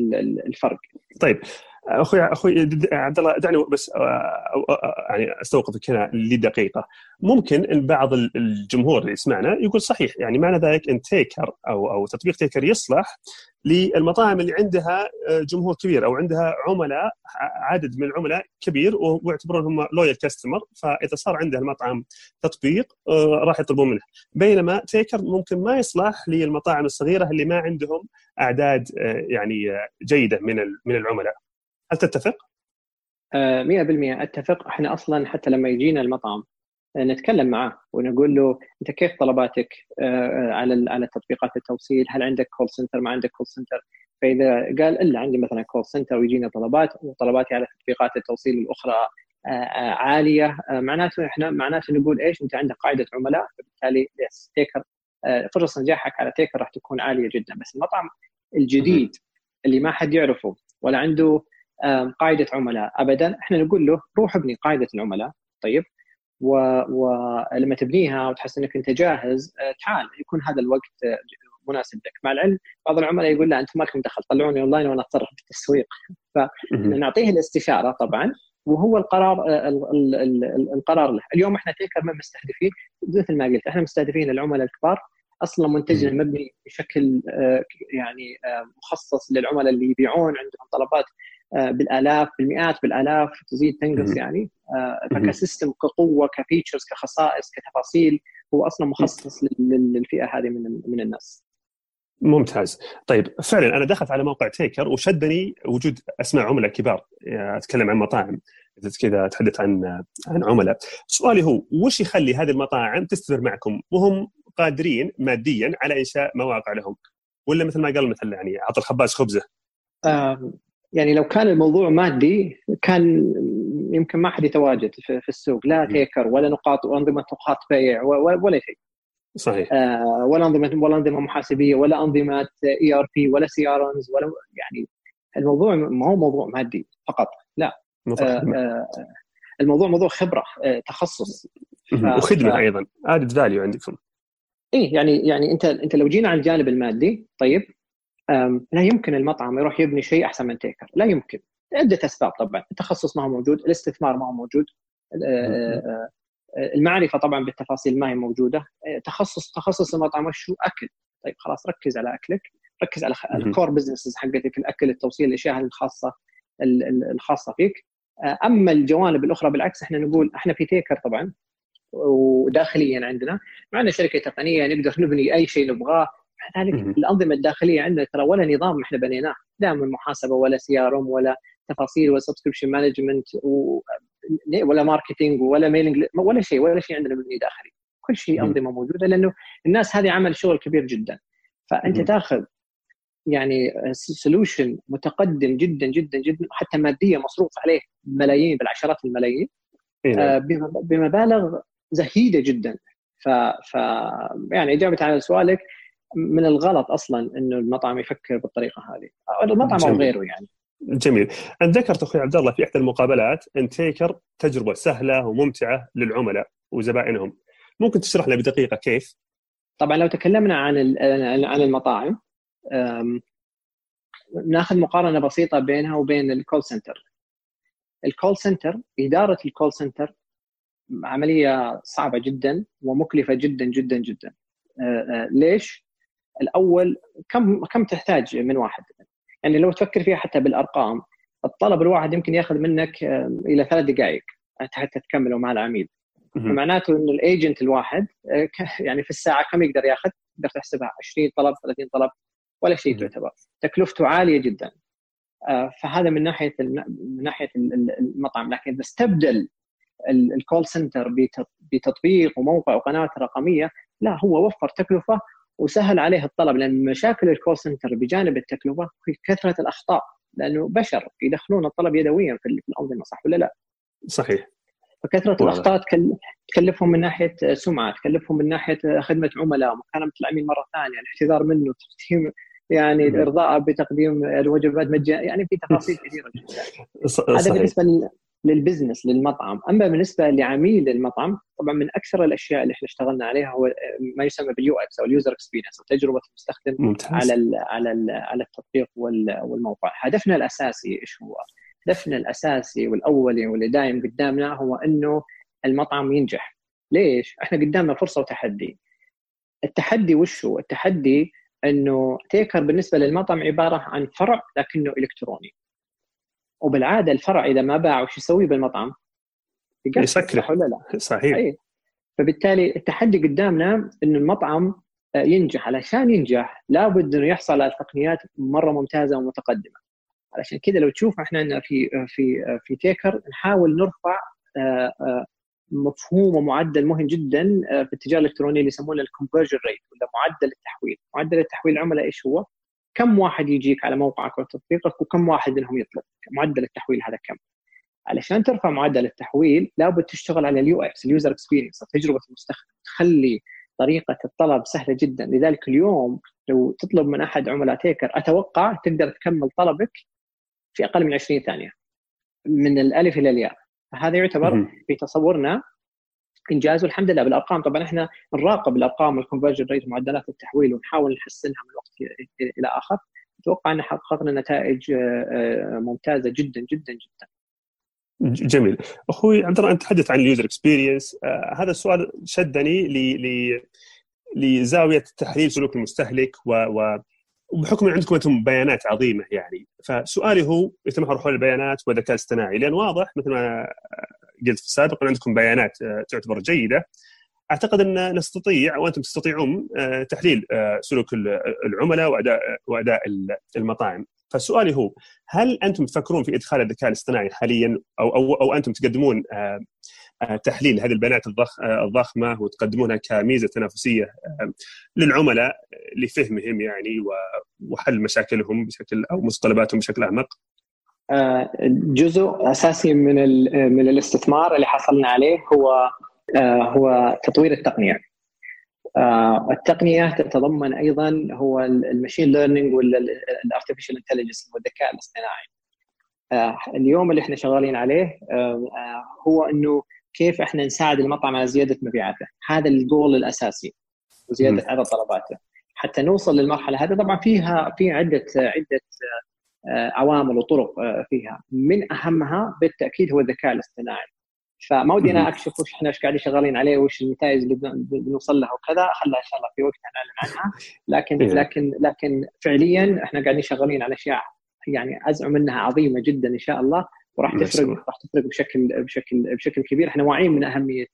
الفرق. طيب أخوي أخوي عبد الله دعني بس آه، آه، آه، يعني أستوقفك هنا لدقيقة. ممكن بعض الجمهور اللي يسمعنا يقول صحيح يعني معنى ذلك إن تيكر أو أو تطبيق تيكر يصلح للمطاعم اللي عندها جمهور كبير أو عندها عملاء عدد من العملاء كبير ويعتبرون هم loyal customer فإذا صار عندها المطعم تطبيق راح يطلبون منه بينما تيكر ممكن ما يصلح للمطاعم الصغيرة اللي ما عندهم أعداد يعني جيدة من من العملاء. هل تتفق؟ 100% آه، أتفق إحنا أصلا حتى لما يجينا المطعم آه، نتكلم معاه ونقول له أنت كيف طلباتك آه، على على تطبيقات التوصيل؟ هل عندك call center ما عندك call center؟ فإذا قال إلا عندي مثلا call center ويجينا طلبات وطلباتي على تطبيقات التوصيل الأخرى عالية معناته إحنا معناته نقول إيش؟ أنت عندك قاعدة عملاء فبالتالي yes تيكر فرص نجاحك على تيكر راح تكون عالية جدا بس المطعم الجديد اللي ما حد يعرفه ولا عنده قاعدة عملاء. ابدا إحنا نقول له روح ابني قاعدة العملاء. طيب. ولما تبنيها وتحس إنك أنت جاهز آه، تعال يكون هذا الوقت آه، مناسب لك. مع العلم بعض العملاء يقول لا أنتم ما لكم دخل طلعوني أونلاين وأنا أتصرف بالتسويق. فنعطيه الاستشارة طبعا وهو القرار آه، القرار له. اليوم إحنا تيكر ما مستهدفين مثل ما قلت إحنا مستهدفين العملاء الكبار. أصلا منتجنا مبني بشكل يعني مخصص للعملاء اللي يبيعون عندهم طلبات بالآلاف بالمئات بالآلاف تزيد تنقص يعني. آه، فك system كقوة ك features كخصائص كتفاصيل هو أصلا مخصص للفئة هذه من من الناس. ممتاز. طيب فعلا أنا دخلت على موقع تيكر وشدني وجود أسماء عملاء كبار. يعني أتكلم عن مطاعم. كذا اتحدث عن عن عملاء. سؤالي هو وش يخلي هذه المطاعم تستمر معكم؟ وهم قادرين ماديا على إنشاء مواقع لهم. ولا مثل ما قال مثل يعني اعطى الخباز خبزة. يعني لو كان الموضوع مادي كان يمكن ما حد يتواجد في, السوق لا تيكر ولا نقاط وأنظمة نقاط بيع ولا شيء. صحيح. آه ولا أنظمة ولا أنظمة محاسبية ولا أنظمة ERP ولا CRMs ولا يعني الموضوع ما هو موضوع مادي فقط لا. آه آه الموضوع موضوع خبرة آه تخصص. وخدمة ف... أيضا added value عندكم. إيه يعني يعني أنت أنت لو جينا على الجانب المادي طيب لا يمكن المطعم يروح يبني شيء أحسن من تيكر. لا يمكن. عدة أسباب طبعا. التخصص ما هو موجود. الاستثمار ما هو موجود المعرفة طبعا بالتفاصيل ما هي موجودة. تخصص تخصص المطعم وش أكل. طيب خلاص ركز على أكلك. ركز على ال core business حقتك الأكل التوصيل الأشياء الخاصة الخاصة فيك. أما الجوانب الأخرى بالعكس إحنا نقول إحنا في تيكر طبعا وداخليا عندنا. معنا شركة تقنية نقدر نبني أي شيء نبغاه. ذلك الأنظمة الداخلية عندنا ترى ولا نظام إحنا بنيناه. لا من محاسبة ولا CRM ولا تفاصيل ولا subscription management ولا marketing ولا mailing ولا شيء ولا شيء عندنا مبني داخلي. كل شيء أنظمة موجودة لأنه الناس هذه عمل شغل كبير جدا. فأنت تاخذ يعني solution متقدم جدا جدا جدا حتى ماديا مصروف عليه ملايين بالعشرات الملايين. إيه. آه، بمبالغ زهيدة جدا. ف, ف يعني إجابة على سؤالك من الغلط أصلا إنه المطعم يفكر بالطريقة هذه. المطعم أو غيره يعني. جميل. أنت ذكرت أخوي عبد الله في إحدى المقابلات إن تيكر تجربة سهلة وممتعة للعملاء وزبائنهم. ممكن تشرح لنا بدقيقة كيف؟ طبعا لو تكلمنا عن عن المطاعم ناخذ مقارنة بسيطة بينها وبين ال call center ال call center إدارة ال call center عملية صعبة جدا ومكلفة جدا جدا جدا. آه، آه، ليش؟ الأول كم كم تحتاج من واحد؟ يعني لو تفكر فيها حتى بالأرقام الطلب الواحد يمكن ياخذ منك آه، إلى ثلاث دقائق حتى تكمله مع العميل. فمعناته انه ال agent الواحد يعني في الساعة كم يقدر ياخذ؟ تقدر تحسبها 20 طلب 30 طلب ولا شيء تعتبر. تكلفته عالية جدا. فهذا من ناحية من ناحية المطعم. لكن إذا استبدل ال call center بتطبيق وموقع وقناة رقمية لا هو وفر تكلفة وسهل عليه الطلب لأن مشاكل ال call center بجانب التكلفه هي كثرة الأخطاء لأنه بشر يدخلون الطلب يدويا في الأنظمة صح ولا لا؟ صحيح فكثرة الأخطاء تكلفهم من ناحية سمعة، تكلفهم من ناحية خدمة عملاء، مكالمة العميل مرة ثانية، الاعتذار منه، تقديم يعني ارضاء بتقديم الوجبات مجانيه، يعني في تفاصيل (laughs) كثيرة جدا. هذا بالنسبة لل business للمطعم. أما بالنسبة لعميل المطعم طبعا من أكثر الأشياء اللي إحنا اشتغلنا عليها هو ما يسمى بال UX أو ال user experience أو تجربة المستخدم. على ال على ال على التطبيق والموقع. هدفنا الأساسي إيش هو؟ هدفنا الأساسي والأولي واللي دايم قدامنا هو إنه المطعم ينجح. ليش؟ إحنا قدامنا فرصة وتحدي. التحدي وش هو؟ التحدي إنه تيكر بالنسبة للمطعم عبارة عن فرع لكنه إلكتروني. وبالعادة الفرع إذا ما باع وش يسوي بالمطعم؟ يسكر صح ولا لا؟ صحيح أي. فبالتالي التحدي قدامنا انه المطعم آه، ينجح علشان ينجح لابد إنه يحصل على تقنيات مرة ممتازة ومتقدمة علشان كذا لو تشوف إحنا في في في تيكر نحاول نرفع آه، آه، مفهوم ومعدل مهم جدا في التجارة الإلكترونية اللي يسمونه ال conversion rate ولا معدل التحويل، معدل التحويل العملاء إيش هو؟ كم واحد يجيك على موقعك أو تطبيقك وكم واحد منهم يطلب؟ معدل التحويل هذا كم؟ علشان ترفع معدل التحويل لابد تشتغل على ال UX ال user experience تجربه المستخدم تخلي طريقة الطلب سهلة جدا. لذلك اليوم لو تطلب من أحد عملاء تيكر أتوقع تقدر تكمل طلبك في أقل من 20 ثانية من الألف إلى الياء. فهذا يعتبر في تصورنا إنجاز والحمد لله بالأرقام. طبعا إحنا نراقب الأرقام وال conversion rate ومعدلات التحويل ونحاول نحسنها من وقت إلى آخر. أتوقع إن حققنا نتائج آه، آه، ممتازة جدا جدا جدا. جميل. أخوي عبد الله أنت تحدث عن ال user experience آه هذا السؤال شدني ل لزاوية تحليل سلوك المستهلك و, و وبحكم إن عندكم أنتم بيانات عظيمة يعني. فسؤالي هو يتمحور حول البيانات والذكاء الاصطناعي لأن واضح مثل ما قلت في السابق عندكم بيانات آه، تعتبر جيدة أعتقد أن نستطيع وأنتم تستطيعون آه، تحليل آه، سلوك العملاء وأداء وأداء المطاعم فسؤالي هو هل أنتم تفكرون في إدخال الذكاء الاصطناعي حاليا أو أو أو أنتم تقدمون تحليل هذه البيانات الضخمة وتقدمونها كميزة تنافسية للعملاء لفهمهم يعني وحل مشاكلهم بشكل أو متطلباتهم بشكل أعمق؟ جزء أساسي من من الاستثمار اللي حصلنا عليه هو هو تطوير التقنية. التقنية تتضمن أيضا هو ال machine learning وال artificial intelligence والذكاء الاصطناعي. اليوم اللي إحنا شغالين عليه هو إنه كيف إحنا نساعد المطعم على زيادة مبيعاته، هذا الجول الأساسي وزياده عدد طلباته. حتى نوصل للمرحلة هذه طبعا فيها في عدة عدة عوامل وطرق آه، فيها. من أهمها بالتأكيد هو الذكاء الاصطناعي. فما ودي أنا أكشف وش إحنا إيش قاعدين شغالين عليه وش النتائج اللي بنوصل لها وكذا خلها إن شاء الله في وقت نعلن عنها. لكن إيه. لكن لكن فعليا إحنا قاعدين شغالين على أشياء يعني أزعم إنها عظيمة جدا إن شاء الله وراح تفرق راح تفرق بشكل بشكل بشكل كبير. إحنا واعيين من أهمية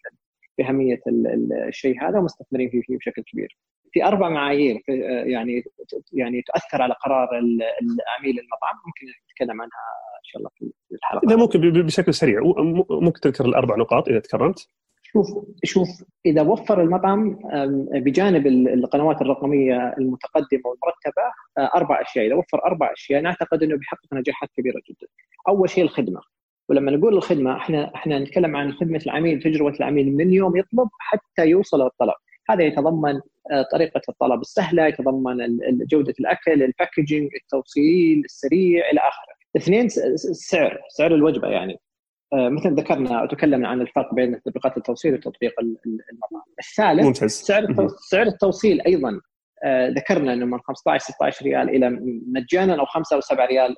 بأهمية الشيء هذا ومستثمرين فيه, فيه بشكل كبير. في أربع معايير يعني يعني تؤثر على قرار العميل المطعم ممكن نتكلم عنها إن شاء الله في الحلقة. إذا ممكن بشكل سريع ممكن تذكر الأربع نقاط إذا تكرمت. شوف شوف إذا وفر المطعم بجانب القنوات الرقمية المتقدمة والمرتبة أربع أشياء، إذا وفر أربع أشياء نعتقد إنه بيحقق نجاحات كبيرة جدا. أول شيء الخدمة. ولما نقول الخدمة إحنا إحنا نتكلم عن خدمة العميل تجربة العميل من يوم يطلب حتى يوصل للطلب هذا يتضمن آه، طريقة الطلب السهلة يتضمن جودة الأكل الباكجينج التوصيل السريع إلى آخره. اثنين السعر سعر الوجبة يعني. آه، مثل ذكرنا وتكلمنا عن الفرق بين تطبيقات التوصيل وتطبيق المطعم الثالث ممتاز. سعر سعر التوصيل أيضا. آه، ذكرنا إنه من 15 16 ريال إلى مجانا أو 5 أو 7 ريال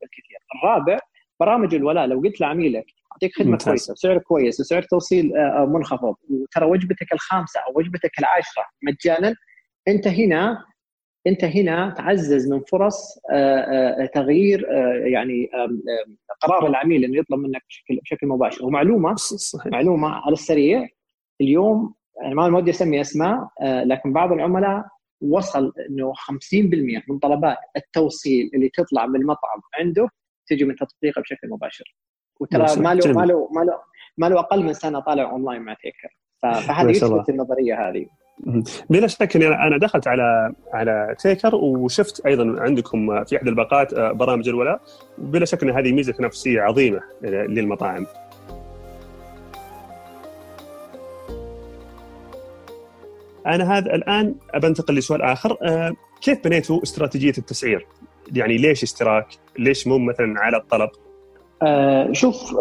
بالكثير. الرابع برامج الولاء لو قلت لعميلك أعطيك خدمة ممتاز. كويسة وسعر كويس وسعر توصيل آه، آه، منخفض وترى وجبتك الخامسة أو وجبتك العاشرة مجانا أنت هنا أنت هنا تعزز من فرص آه، تغيير يعني قرار العميل إنه يطلب منك بشكل بشكل مباشر ومعلومة صحيح. معلومة على السريع اليوم يعني ما ودي أسمي أسماء لكن بعض العملاء وصل إنه 50% من طلبات التوصيل اللي تطلع من المطعم عنده تجي من تطبيقه بشكل مباشر. وترى ما له ما له ما له ما له أقل من سنة طالع اونلاين مع تيكر فهذه يثبت النظرية هذه. بلا شك إني أنا دخلت على على تيكر وشفت أيضا عندكم في احد الباقات آه، برامج الولاء. بلا شك إن هذه ميزة تنافسيه عظيمة للمطاعم. أنا هذا الآن أبنتقل لسؤال آخر. آه، كيف بنيتوا استراتيجية التسعير؟ يعني ليش اشتراك؟ ليش مو مثلا على الطلب؟ آه شوف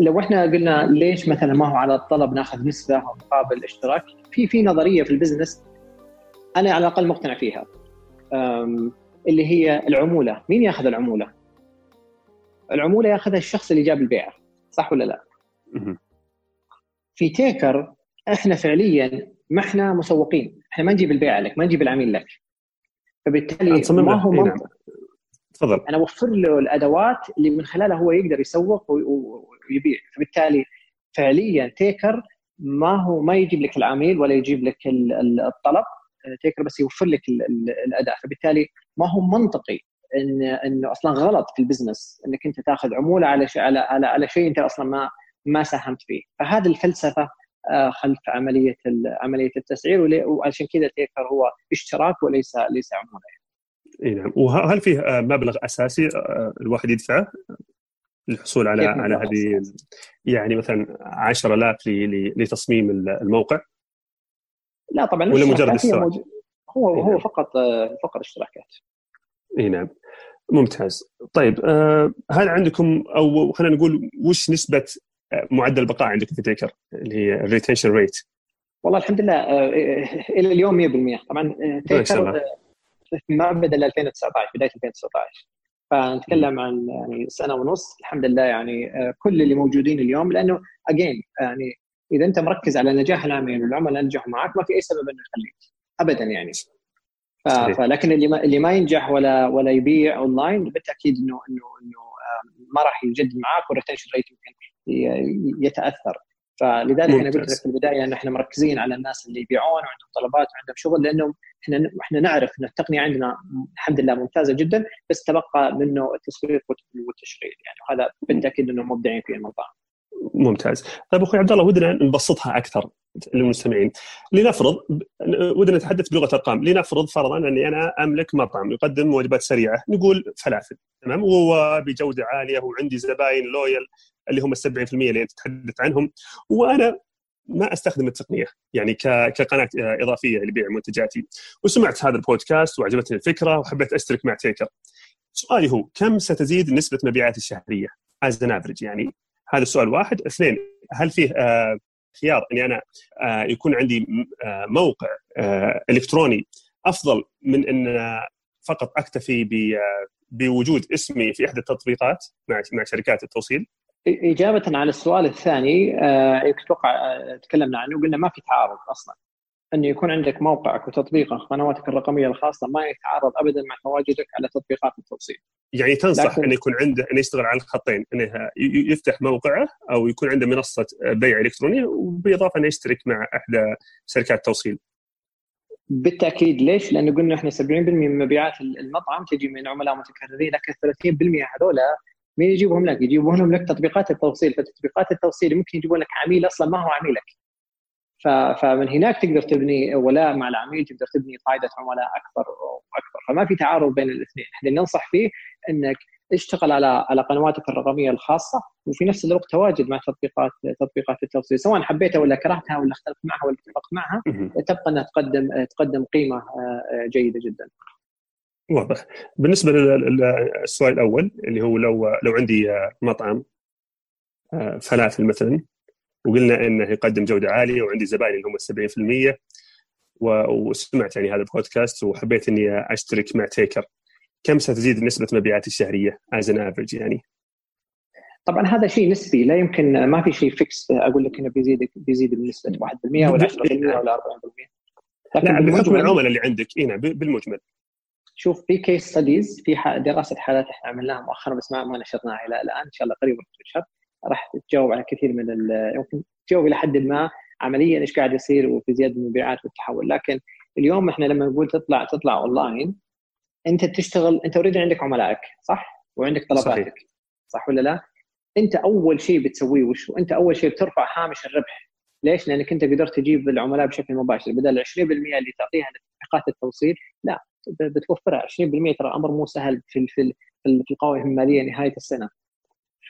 لو إحنا قلنا ليش مثلا ما هو على الطلب ناخذ نسبة مقابل اشتراك في في نظرية في البزنس أنا على الأقل مقتنع فيها اللي هي العمولة. مين ياخذ العمولة؟ العمولة ياخذها الشخص اللي جاب البيعه صح ولا لا؟ في تيكر إحنا فعليا ما إحنا مسوقين. إحنا ما نجيب البيعه لك ما نجيب العميل لك. فبالتالي ما هو منطق نعم. تفضل. أنا أوفر له الأدوات اللي من خلالها هو يقدر يسوق ويبيع. فبالتالي فعليا تيكر ما هو ما يجيب لك العميل ولا يجيب لك الطلب تيكر بس يوفر لك الأداة. فبالتالي ما هو منطقي ان انه أصلا غلط في ال business إنك أنت تأخذ عمولة على شيء على على, على شيء أنت أصلا ما ما ساهمت فيه. فهذه الفلسفة آه، خلف عملية عملية التسعير وعشان كذا تيكر هو اشتراك وليس ليس عمولة. يعني. إي نعم. وهل فيه آه، مبلغ أساسي آه، الواحد يدفعه للحصول على على هذه يعني مثلا 10000 لتصميم الموقع؟ لا طبعا ولا مجرد اشتراك؟ هو هو نعم. فقط آه، فقط اشتراكات. إي نعم. ممتاز. طيب هل عندكم أو خلينا نقول وش نسبة معدل البقاء عندكم في تيكر اللي هي ال retention rate؟ والله الحمد لله إلى اليوم 100% طبعا تيكر ما بدأ 2019 بداية 2019 فنتكلم عن يعني سنة ونص الحمد لله يعني آه، كل اللي موجودين اليوم لأنه again يعني إذا أنت مركز على نجاح العميل والعملاء نجحوا معك ما في أي سبب أنه يخليك. ابدا يعني. فلكن اللي ما اللي ما ينجح ولا ولا يبيع اونلاين بالتأكيد انه انه إنه ما راح يجدد معك وال retention rate يمكن يتأثر. فلذلك أنا قلت لك في البداية إن إحنا مركزين على الناس اللي يبيعون وعندهم طلبات وعندهم شغل لأنه إحنا إحنا نعرف إن التقنية عندنا الحمد لله ممتازة جدا بس تبقى منه التسويق والتشغيل يعني وهذا بالتاكيد انه مبدعين فيه المطاعم. ممتاز. طيب أخوي عبد الله ودنا نبسطها أكثر للمستمعين. لنفرض ودنا نتحدث بلغة ارقام، لنفرض فرضا أني أنا أملك مطعم يقدم وجبات سريعة، نقول فلافل تمام؟ وهو بجودة عالية وعندي زباين لويال اللي هم ال 70% اللي أنت تتحدث عنهم وأنا ما أستخدم التقنية. يعني كقناة إضافية لبيع منتجاتي. وسمعت هذا البودكاست وعجبتني الفكرة وحبيت أشترك مع تيكر. سؤالي هو كم ستزيد نسبة مبيعاتي الشهرية؟ as average يعني. هذا السؤال واحد. اثنين هل فيه آه خيار إني أنا آه يكون عندي آه موقع إلكتروني أفضل من إن فقط أكتفي بوجود اسمي في إحدى التطبيقات مع مع شركات التوصيل؟ إجابة على السؤال الثاني آه، أتوقع آه، تكلمنا عنه وقلنا ما في تعارض أصلا إنه يكون عندك موقعك وتطبيقك قنواتك الرقمية الخاصة ما يتعارض ابدا مع تواجدك على تطبيقات التوصيل. يعني تنصح لكن... انه يكون عنده انه يشتغل على الخطين انه يفتح موقعه أو يكون عنده منصة بيع إلكتروني وبالاضافه إنه يشترك مع احدى شركات التوصيل. بالتأكيد ليش؟ لأنه قلنا إحنا 70% من مبيعات المطعم تجي من عملاء متكررين لكن 30% هذولا مين يجيبهم لك؟ يجيبون لك تطبيقات التوصيل فتطبيقات التوصيل ممكن يجيبون لك عميل أصلا ما هو عميلك فمن هناك تقدر تبني ولاء مع العميل تقدر تبني قاعدة عملاء أكثر وأكثر فما في تعارض بين الاثنين إحنا ننصح فيه إنك اشتغل على على قنواتك الرقمية الخاصة وفي نفس الوقت تواجد مع تطبيقات تطبيقات التوصيل سواء حبيتها ولا كرهتها ولا اختلفت معها ولا اتفقت معها تبقى إنها تقدم تقدم قيمة آه، جيدة جدا. واضح. بالنسبة للسؤال الأول اللي هو لو لو عندي مطعم آه، فلافل مثلا وقلنا إنه يقدم جودة عالية وعندي زباين اللي هم 70% وسمعت يعني هذا البودكاست وحبيت إني أشترك مع تيكر كم ستزيد نسبة مبيعاتي الشهرية as an average يعني؟ طبعا هذا شيء نسبي لا يمكن ما في شيء fix أقول لك إنه بيزيد بيزيد بنسبة 1% ولا 10% ولا 40% لكن لا بحكم العملاء اللي عندك إي نعم بالمجمل شوف في case studies في دراسة حالات إحنا عملناها مؤخرا بس ما نشرناها إلى الآن إن شاء الله قريبا تنشر راح تجاوب على كثير من يمكن تجاوب إلى حد ما عمليا إيش قاعد يصير وفي زيادة المبيعات والتحول لكن اليوم إحنا لما نقول تطلع تطلع اونلاين أنت تشتغل أنت already عندك عملائك صح؟ وعندك طلباتك صحيح. صح ولا لا؟ أنت أول شيء بتسويه وش أنت أول شيء بترفع هامش الربح ليش؟ لأنك أنت قدرت تجيب العملاء بشكل مباشر بدل 20% اللي تعطيها لتطبيقات التوصيل لا بتوفرها 20% ترى أمر مو سهل في في في القوائم المالية نهاية السنة.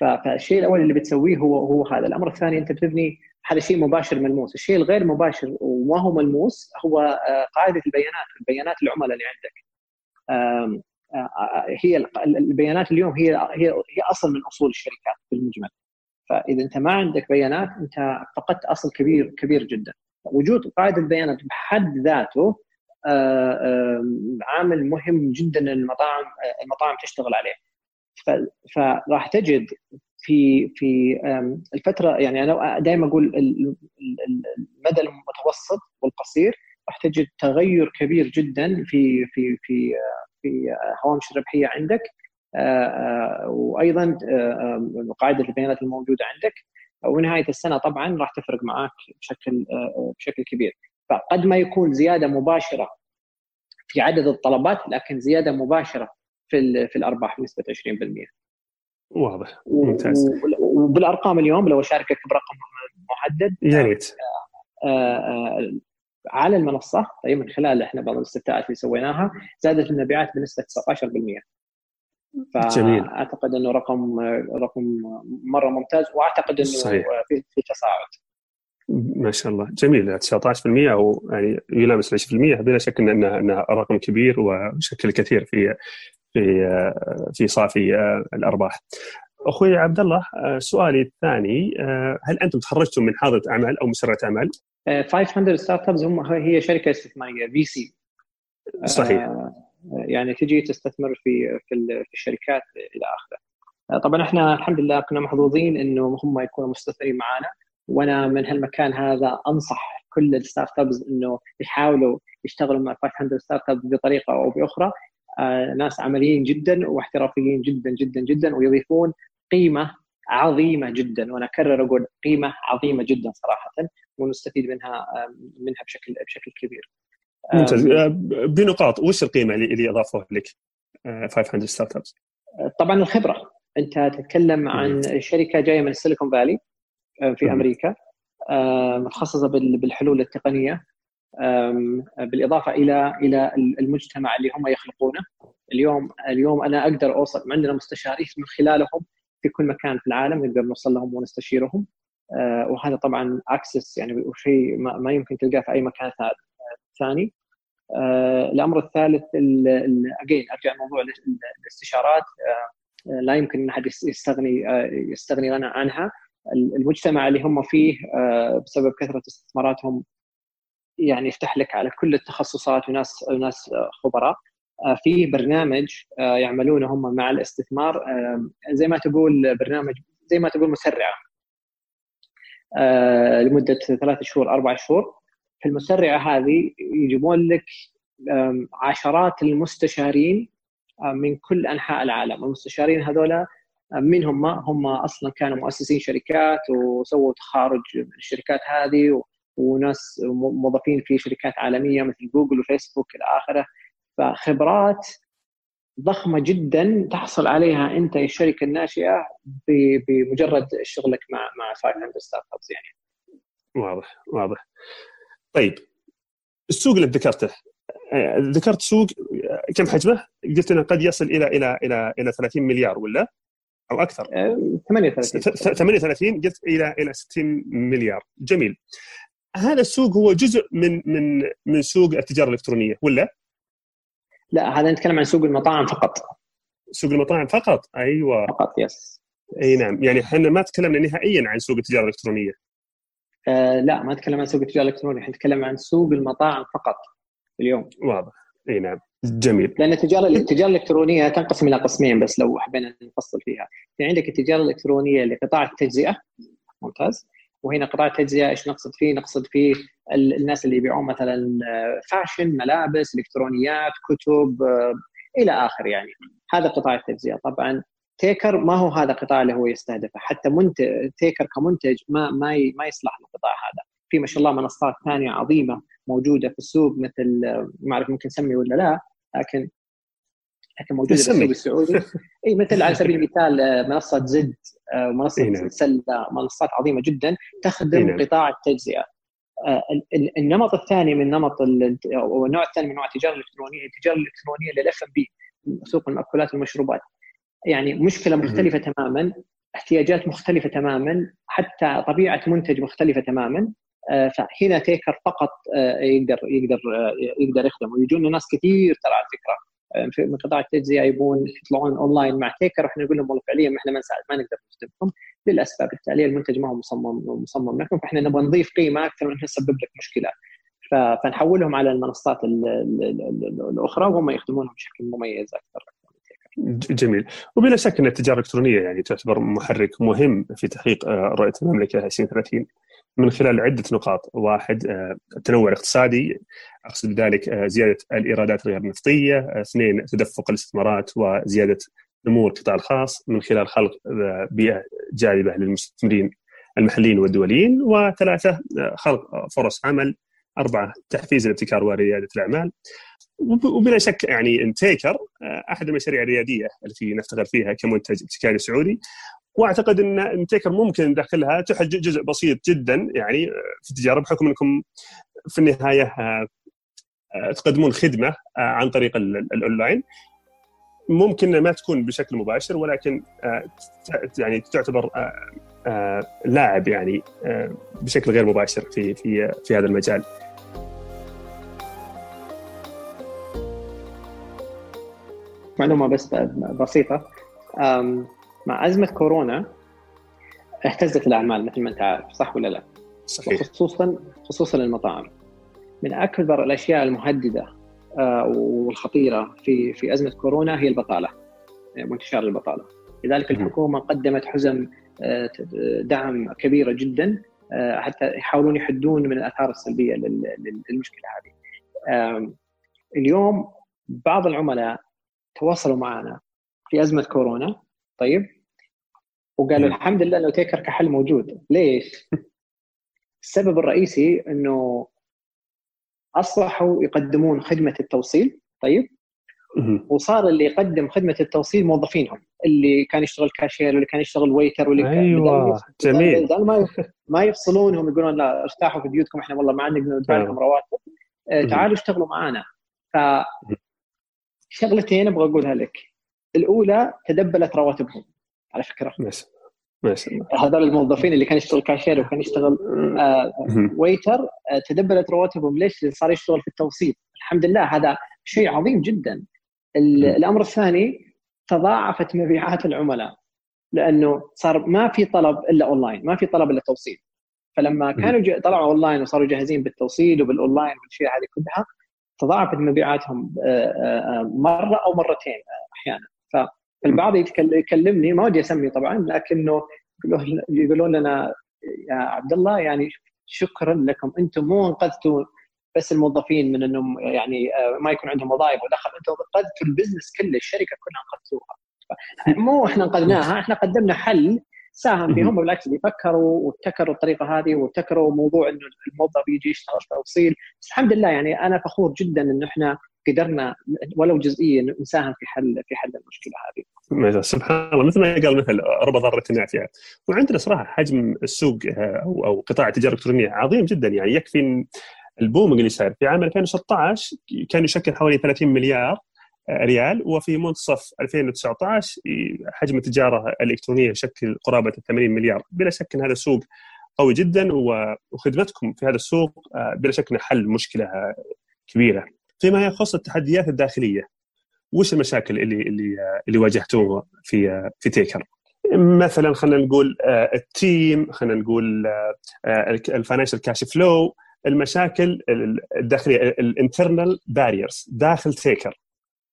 فالشيء الأول اللي بتسويه هو هو هذا. الأمر الثاني أنت بتبني هذا شيء مباشر ملموس. الشيء الغير مباشر وما هو ملموس هو آه، قاعدة البيانات. البيانات العملاء اللي عندك. آه، آه، هي البيانات اليوم هي هي هي أصل من أصول الشركات بالمجمل فإذا أنت ما عندك بيانات أنت فقدت أصل كبير كبير جدا. وجود قاعدة البيانات بحد ذاته عامل مهم جدا المطاعم المطاعم تشتغل عليه. فراح تجد في في الفترة يعني أنا دائما أقول المدى المتوسط والقصير راح تجد تغير كبير جدا في في في في هوامش الربحيه عندك. وأيضا قاعدة البيانات الموجودة عندك. ونهايه السنة طبعا راح تفرق معك بشكل بشكل كبير. فقد ما يكون زيادة مباشرة في عدد الطلبات لكن زيادة مباشرة في في الأرباح بنسبة 20% واضح. ممتاز. وبالأرقام اليوم لو أشاركك برقم محدد يا ريت. آه، آه، على المنصة طيب من خلال إحنا بعض الاستفتاءات اللي سويناها زادت المبيعات بنسبة 19% فأعتقد إنه رقم رقم مرة ممتاز وأعتقد إنه صحيح. في في تصاعد ما شاء الله جميل 19% أو يعني يلامس 20% بلا شك انه انه رقم كبير وشكل كثير في في في صافي الأرباح. أخوي عبد الله سؤالي الثاني هل أنتم تخرجتم من حاضرة أعمال أو مسرة أعمال؟ 500 Startups هم هي شركة استثمارية VC صحيح يعني تجي تستثمر في في الشركات إلى آخره. طبعا إحنا الحمد لله كنا محظوظين إنه هم يكونوا مستثمرين معنا وأنا من هالمكان هذا أنصح كل ال startups إنه يحاولوا يشتغلوا مع 500 Startup بطريقة أو بأخرى. آه، ناس عمليين جدا واحترافيين جدا جدا جدا ويضيفون قيمة عظيمة جدا. وأنا أكرر أقول قيمة عظيمة جدا صراحة ونستفيد منها منها بشكل بشكل كبير. ممتاز. آه، بنقاط وش القيمة اللي اضافوها لك؟ 500 Startups؟ طبعا الخبرة. أنت تتكلم عن شركة جاية من السيليكون فالي. آه، في أمريكا متخصصه بالحلول التقنية بالإضافة إلى إلى المجتمع اللي هم يخلقونه. اليوم اليوم أنا أقدر أوصل عندنا مستشارين من خلالهم في كل مكان في العالم نقدر نوصل لهم ونستشيرهم آه، وهذا طبعا access يعني شيء ما يمكن تلقاه في أي مكان ثاني. آه، الأمر الثالث اجين أرجع لموضوع الاستشارات. آه، لا يمكن إن أحد يستغني يستغني لنا عنها. المجتمع اللي هم فيه بسبب كثرة استثماراتهم يعني يفتح لك على كل التخصصات وناس وناس خبراء. آه، في برنامج آه، يعملونه هم مع الاستثمار آه، زي ما تقول برنامج زي ما تقول مسرعة. لمدة ثلاث شهور أربع شهور. في المسرعة هذه يجيبون لك عشرات المستشارين من كل أنحاء العالم. المستشارين هذولا من هم هم أصلا كانوا مؤسسين شركات وسووا تخارج من الشركات هذه وناس موظفين في شركات عالمية مثل جوجل وفيسبوك إلى آخره فخبرات ضخمة جدا تحصل عليها أنت الشركة الناشئة بمجرد شغلك مع مع 500 ستارت ابس يعني واضح واضح طيب السوق اللي ذكرته ذكرت سوق كم حجمه؟ قلت إنه قد يصل إلى إلى إلى إلى 30 مليار ولا؟ أو أكثر. 38 38 قلت إلى إلى 60 مليار. جميل. هذا السوق هو جزء من من من سوق التجارة الإلكترونية ولا؟ لا هذا نتكلم عن سوق المطاعم فقط. سوق المطاعم فقط؟ أيوه. فقط يس أي نعم. يعني إحنا ما تكلمنا نهائيا عن سوق التجارة الإلكترونية. آه لا ما نتكلم عن سوق التجارة الإلكترونية. إحنا نتكلم عن سوق المطاعم فقط اليوم. واضح. إي نعم. جميل. لأن التجارة التجارة الإلكترونية تنقسم إلى قسمين بس لو حبينا نفصل فيها. في عندك التجارة الإلكترونية لقطاع التجزئة. ممتاز. وهنا قطاع التجزئة إيش نقصد فيه؟ نقصد فيه الناس اللي يبيعون مثلا fashion ملابس إلكترونيات كتب إلى آخر يعني. هذا قطاع التجزئة. طبعا تيكر ما هو هذا القطاع اللي هو يستهدفه. حتى منتج تيكر كمنتج ما ما ما يصلح للقطاع هذا. في ما شاء الله منصات ثانية عظيمة موجودة في السوق مثل ما أعرف ممكن نسمي ولا لا لكن لكن موجودة في السوق السعودي. إي مثل على سبيل المثال منصة زد ومنصه إيه نعم. سلة منصات عظيمة جدا تخدم إيه نعم. قطاع التجزئة. النمط الثاني من نمط أو النوع الثاني من نوع التجارة الإلكترونية التجارة الإلكترونية للاف ام بي سوق المأكولات والمشروبات يعني مشكلة مختلفة تماما احتياجات مختلفة تماما حتى طبيعة منتج مختلفة تماما. آه، فهنا تيكر فقط آه، يقدر يقدر آه، يقدر يخدم. ويجونا ناس كثير ترى على فكرة من قطاع التجزئه يبون يطلعون اونلاين مع تيكر. وإحنا نقول لهم والله فعليا ما إحنا ما نساعد ما نقدر نخدمكم. للاسباب التاليه المنتج ما هو مصمم مصمم لكم. فإحنا نبغى نضيف قيمة أكثر من نسبب لك مشكله فنحولهم على المنصات الأخرى وهم يخدمونهم بشكل مميز أكثر. جميل. وبلا شك إن التجارة الإلكترونية يعني تعتبر محرك مهم في تحقيق رؤية المملكة 2030 من خلال عدة نقاط، واحد التنوع الاقتصادي أقصد بذلك زيادة الإيرادات الغير نفطيه، اثنين تدفق الاستثمارات وزيادة نمو القطاع الخاص من خلال خلق بيئة جاذبة للمستثمرين المحليين والدوليين، وثلاثة خلق فرص عمل، أربعة تحفيز الابتكار وريادة الأعمال، وبلا شك يعني إن تيكر أحد المشاريع الريادية التي نفتخر فيها كمنتج ابتكاري سعودي. واعتقد إن تيكر ممكن ندخلها تحل جزء بسيط جدا يعني في التجارة بحكم إنكم في النهاية تقدمون خدمة عن طريق الأونلاين ممكن ما تكون بشكل مباشر ولكن يعني تعتبر لاعب يعني بشكل غير مباشر في في في هذا المجال. معلومة بس بسيطة مع أزمة كورونا اهتزت الأعمال مثل ما أنت عارف صح ولا لا؟ صحيح. خصوصا خصوصا المطاعم. من أكبر الأشياء المهددة آه، والخطيرة في في أزمة كورونا هي البطالة وانتشار البطالة. لذلك الحكومة قدمت حزم آه، دعم كبيره جدا آه، حتى يحاولون يحدون من الآثار السلبية للمشكلة هذه. اليوم بعض العملاء تواصلوا معنا في أزمة كورونا طيب؟ وقالوا الحمد لله إنه تيكر كحل موجود. ليش؟ (laughs) السبب الرئيسي إنه أصبحوا يقدمون خدمة التوصيل طيب؟ وصار اللي يقدم خدمة التوصيل موظفينهم. اللي كان يشتغل كاشير واللي كان يشتغل waiter واللي أيوه. كان جميل. ما ما يفصلونهم يقولون لا ارتاحوا في بيوتكم إحنا والله ما عندنا ندفع لكم رواتب. آه، تعالوا اشتغلوا معنا ف شغلتين أبغى أقولها لك. الأولى تدبلت رواتبهم. على فكرة. بس بس هذول الموظفين اللي كان يشتغل كاشير وكان يشتغل آه waiter آه تدبلت رواتبهم. ليش؟ صار يشتغل في التوصيل. الحمد لله هذا شيء عظيم جدا. الأمر الثاني تضاعفت مبيعات العملاء. لأنه صار ما في طلب إلا اونلاين ما في طلب إلا توصيل فلما كانوا طلعوا اونلاين وصاروا جاهزين بالتوصيل وبالاونلاين والاشياء هذه كلها تضاعفت مبيعاتهم آه، آه، مرة أو مرتين أحيانا. فالبعض يكلمني ما ودي أسمي طبعا لكنه يقولون لنا يا عبد الله يعني شكرا لكم أنتم مو أنقذتوا بس الموظفين من إنهم يعني آه، ما يكون عندهم وظائف ودخل أنتم أنقذتوا البزنس كله الشركة كلها أنقذتوها. مو إحنا أنقذناها إحنا قدمنا حل ساهم فيهم بالعكس فكروا وابتكروا الطريقة هذه وابتكروا موضوع إنه الموظف يجي يشتغل توصيل. بس الحمد لله يعني أنا فخور جدا إنه إحنا قدرنا ولو جزئيا نساهم في حل في حل المشكلة هذه. سبحان الله مثل ما قال مثل ربى ضاره نافعه وعندنا صراحة حجم السوق آه، أو أو قطاع التجارة الإلكترونية عظيم جدا يعني. يكفي البومنج اللي صار في عام 2016 كان يشكل حوالي 30 مليار ريال. وفي منتصف 2019 حجم التجارة الإلكترونية يشكل قرابة 80 مليار. بلا شك إن هذا سوق قوي جدا وخدمتكم في هذا السوق آه، بلا شك حل مشكلة كبيرة. فيما يخص التحديات الداخلية وش المشاكل اللي اللي اللي واجهتوها في في تيكر؟ مثلا خلينا نقول آه، ال team خلينا نقول ال financial cash flow المشاكل الداخلية ال internal barriers داخل تيكر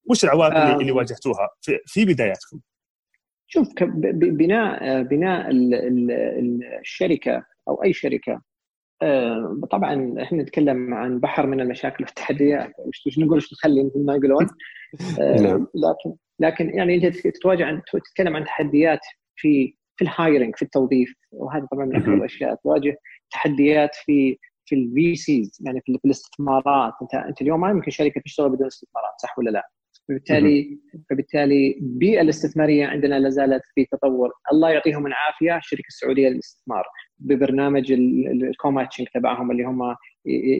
وش العوائق آه. اللي واجهتوها في, في بداياتكم؟ شوف بناء بناء الشركة أو أي شركة آه، طبعا إحنا نتكلم عن بحر من المشاكل والتحديات وش نقول؟ وش نخلي مثل ما يقولون؟ آه، نعم. لكن لكن يعني أنت تتواجه عن تتكلم عن تحديات في في ال hiring في التوظيف. وهذا طبعا من اكبر الأشياء. تواجه تحديات في في ال VCs يعني في الاستثمارات. انت أنت اليوم ما يمكن شركة تشتغل بدون استثمارات صح ولا لا؟ فبالتالي فبالتالي البيئه الاستثمارية عندنا لا زالت في تطور. الله يعطيهم العافية الشركة السعودية للاستثمار ببرنامج الكوماتشنج تبعهم اللي هم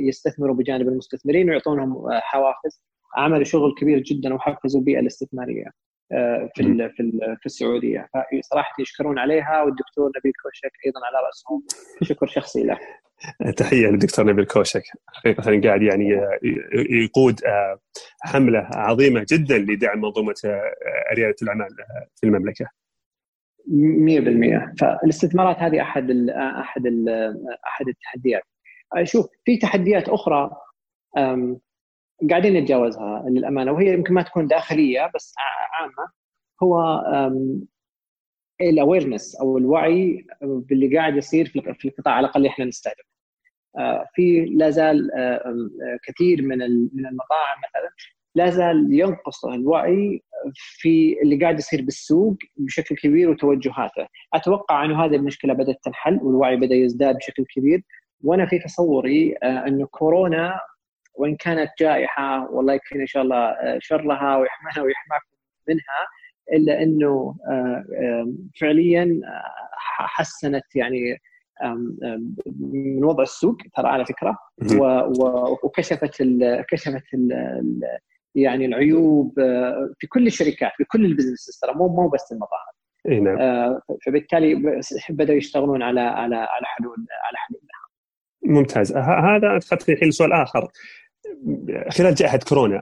يستثمروا بجانب المستثمرين ويعطونهم حوافز. عملوا شغل كبير جدا وحفزوا البيئه الاستثمارية آه، في في في السعودية. فصراحة يشكرون عليها والدكتور نبيل كوشك أيضا على رأسهم. شكر شخصي له. تحية للدكتور نبيل كوشك. حقيقة قاعد يعني يقود آه، حملة عظيمة جدا لدعم منظومة آه، رياده الأعمال في المملكة. 100% فالاستثمارات هذه أحد ال أحد ال أحد التحديات. شوف في تحديات أخرى قاعدين نتجاوزها للأمانة وهي يمكن ما تكون داخلية بس عامة هو الاويرنس أو الوعي باللي قاعد يصير في القطاع على الأقل إحنا نستهدف آه، في لا زال كثير من من المطاعم مثلا لا زال ينقص الوعي في اللي قاعد يصير بالسوق بشكل كبير وتوجهاته. أتوقع أنه هذه المشكلة بدأت تنحل والوعي بدأ يزداد بشكل كبير. وأنا في تصوري آه، انه كورونا وإن كانت جائحة والله يكفينا إن شاء الله آه، شرها ويحمانا ويحماكم منها إلا أنه آه، فعليا حسنت يعني من وضع السوق ترى على فكرة. وكشفت ال كشفت ال يعني العيوب في كل الشركات في كل البزنس ترى مو مو بس المطاعم إي نعم. فبالتالي بدأوا يشتغلون على على على حلول على حلول. لها ممتاز هذا ادخلت الحين سؤال آخر. خلال جائحة كورونا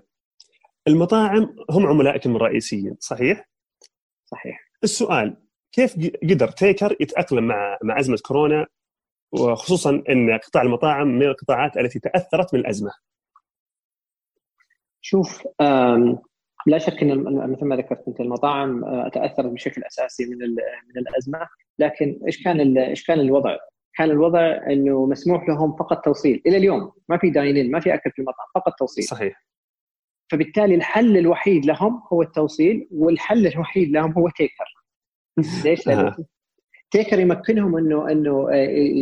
المطاعم هم عملائكم الرئيسيين صحيح؟ صحيح. السؤال كيف قدر تيكر يتأقلم مع مع أزمة كورونا وخصوصا إن قطاع المطاعم من القطاعات التي تأثرت من الأزمة؟ شوف لا شك إن مثل ما ذكرت أنت المطاعم آه، تأثرت بشكل أساسي من من الأزمة. لكن إيش كان إيش كان الوضع؟ كان الوضع إنه مسموح لهم فقط توصيل. إلى اليوم ما في داينين ما في أكل في المطعم فقط توصيل. صحيح. فبالتالي الحل الوحيد لهم هو التوصيل والحل الوحيد لهم هو تيكر. (laughs) ليش؟ تيكر يمكنهم إنه إنه آه،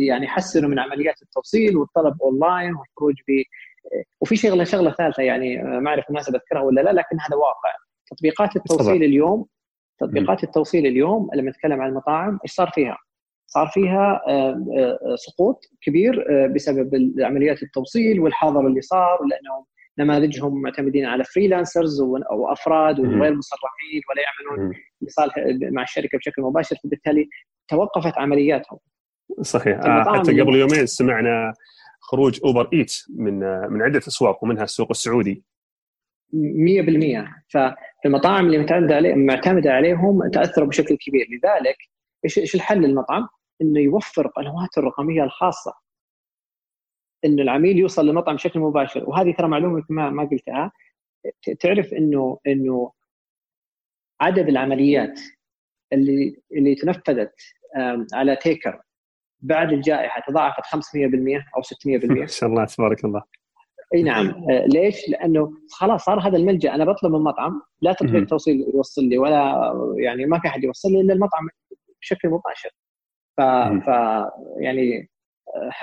يعني يحسنوا من عمليات التوصيل والطلب اونلاين والخروج ب آه، وفي شغلة شغلة ثالثة يعني آه، ما أعرف الناس بذكرها ولا لا لكن هذا واقع تطبيقات التوصيل اليوم تطبيقات التوصيل اليوم لما نتكلم عن المطاعم إيش صار فيها؟ صار فيها سقوط كبير بسبب عمليات التوصيل والحظر اللي صار لأنه نماذجهم معتمدين على freelancers وافراد وغير مصرحين ولا يعملون لصالح مع الشركة بشكل مباشر فبالتالي توقفت عملياتهم. صحيح. آه حتى قبل يومين سمعنا خروج Uber Eats من من عدة أسواق ومنها السوق السعودي. 100% فالمطاعم اللي معتمدة عليه معتمدة عليهم تأثروا بشكل كبير. لذلك إيش إيش الحل للمطعم؟ إنه يوفر قنواته الرقمية الخاصة. انه العميل يوصل للمطعم بشكل مباشر. وهذه ترى معلومة ما ما قلتها. تعرف انه إنه عدد العمليات اللي اللي تنفذت على تيكر بعد الجائحة تضاعفت 500% أو 600% (laughs) ما شاء الله تبارك الله. إي نعم. آه، ليش؟ لأنه خلاص صار هذا الملجأ. أنا بطلب من مطعم لا تطبيق توصيل يوصل لي ولا يعني ما في أحد يوصل لي إلا المطعم بشكل مباشر. ف, ف يعني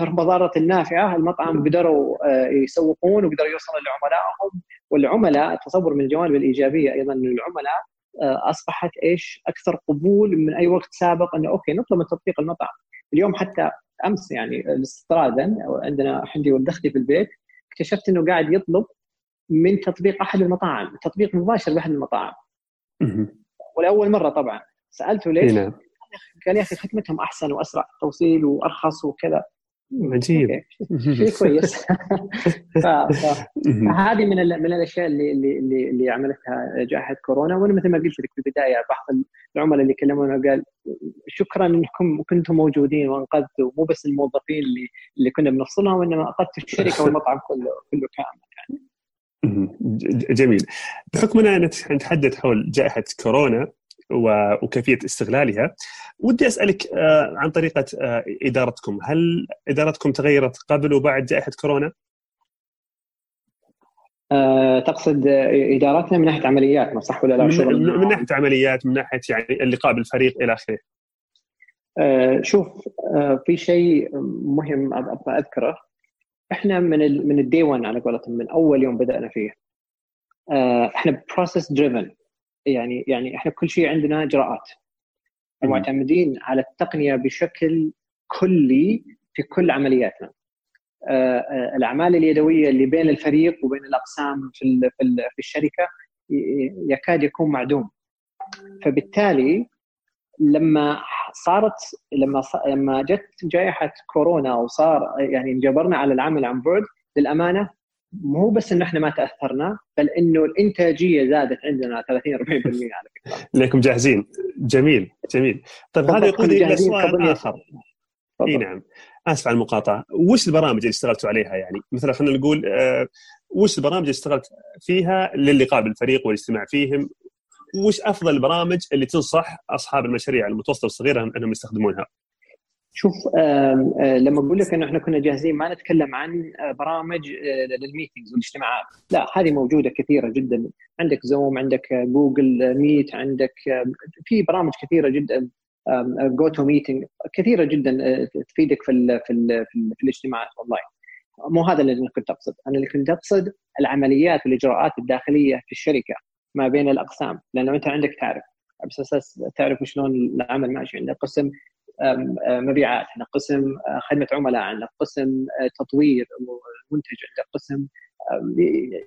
مضارة النافعة المطعم قدروا آه، يسوقون وقدروا يوصلوا لعملائهم. والعملاء تصور من الجوانب الإيجابية أيضا العملاء آه، أصبحت إيش؟ أكثر قبول من أي وقت سابق أنه أوكي نطلب من تطبيق المطعم. اليوم حتى أمس يعني استطرادا عندنا عندي ولد أختي في البيت اكتشفت إنه قاعد يطلب من تطبيق أحد المطاعم تطبيق مباشر بأحد المطاعم. ولأول مرة طبعا. سألته ليش؟ نعم. قال يا أخي خدمتهم أحسن وأسرع في التوصيل وأرخص وكذا. عجيب. شيء كويس. (laughs) فهذه من من الأشياء اللي اللي اللي عملتها جائحة كورونا. وأنا مثل ما قلت لك في البداية بعض العملاء اللي كلمونا قال شكرا انكم كنتم موجودين وانقذتوا مو بس الموظفين اللي اللي كنا بنفصلهم وإنما انقذتوا الشركة والمطعم كله كله كامل يعني. جميل. بحكم أننا نتحدث حول جائحة كورونا وكيفية استغلالها. ودي أسألك آه، عن طريقة آه، إدارتكم. هل إدارتكم تغيرت قبل وبعد جائحة كورونا؟ أه تقصد إدارتنا من ناحية عمليات ما صح ولا لا؟ من, من ناحية عمليات من ناحية يعني اللقاء بالفريق إلى آخره. أه شوف أه في شيء مهم أبغى أذكره. إحنا من ال من ال day 1 على قولتهم من أول يوم بدأنا فيه. إحنا process driven يعني يعني إحنا كل شيء عندنا إجراءات. ومعتمدين على التقنية بشكل كلي في كل عملياتنا. آه، آه، الأعمال اليدوية اللي بين الفريق وبين الأقسام في في الشركة يكاد يكون معدوم. فبالتالي لما صارت لما لما جت جائحة كورونا وصار يعني انجبرنا على العمل عن بعد للأمانة مو بس انه إحنا ما تأثرنا بل إنه الإنتاجية زادت عندنا 30 40% على فكرة. لانكم جاهزين. جميل جميل. طيب هذا يقودني إلى سؤال اخر إي نعم. آسف على المقاطعة. وش البرامج اللي اشتغلتوا عليها يعني؟ مثلا خلينا نقول آه وش البرامج اللي اشتغلت فيها للقاء بالفريق والاجتماع فيهم؟ وش أفضل البرامج اللي تنصح أصحاب المشاريع المتوسطة والصغيرة إنهم يستخدمونها؟ شوف لما أقول لك إنه إحنا كنا جاهزين ما نتكلم عن برامج لل meetings والاجتماعات. لا هذه موجودة كثيرة جدا. عندك Zoom عندك Google Meet عندك في برامج كثيرة جدا GoToMeeting كثيرة جدا تفيدك في ال في ال في, في الاجتماعات اونلاين مو هذا اللي كنت أقصد. أنا اللي كنت أقصد العمليات والإجراءات الداخلية في الشركة ما بين الأقسام. لأنه أنت عندك تعرف بس أساس تعرف شلون العمل ماشي. عندك قسم مبيعات. عندك قسم خدمة عملاء. عندك قسم تطوير منتج عندك قسم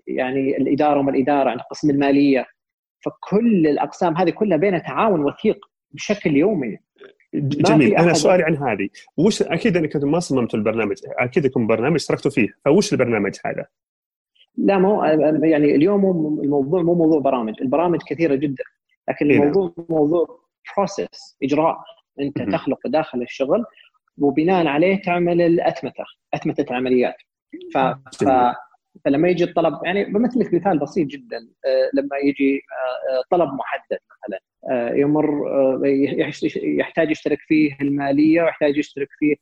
يعني الإدارة وما الإدارة. عندك قسم المالية. فكل الأقسام هذه كلها بينها تعاون وثيق بشكل يومي. جميل. أنا سؤالي عن هذه. وش أكيد أنك أنتم ما صممتوا البرنامج. أكيد يكون برنامج اشتركتوا فيه. فوش البرنامج هذا؟ لا مو يعني اليوم الموضوع مو موضوع برامج. البرامج كثيرة جدا. لكن إيه، نعم. الموضوع موضوع بروسيس إجراء. انت تخلق داخل الشغل وبناء عليه تعمل الأتمتة أتمتة العمليات ف, ف... فلما يجي الطلب يعني بمثل لك مثال بسيط جدا آه، لما يجي آه، طلب محدد مثلا آه، يمر يحتاج يشترك فيه المالية ويحتاج يشترك فيه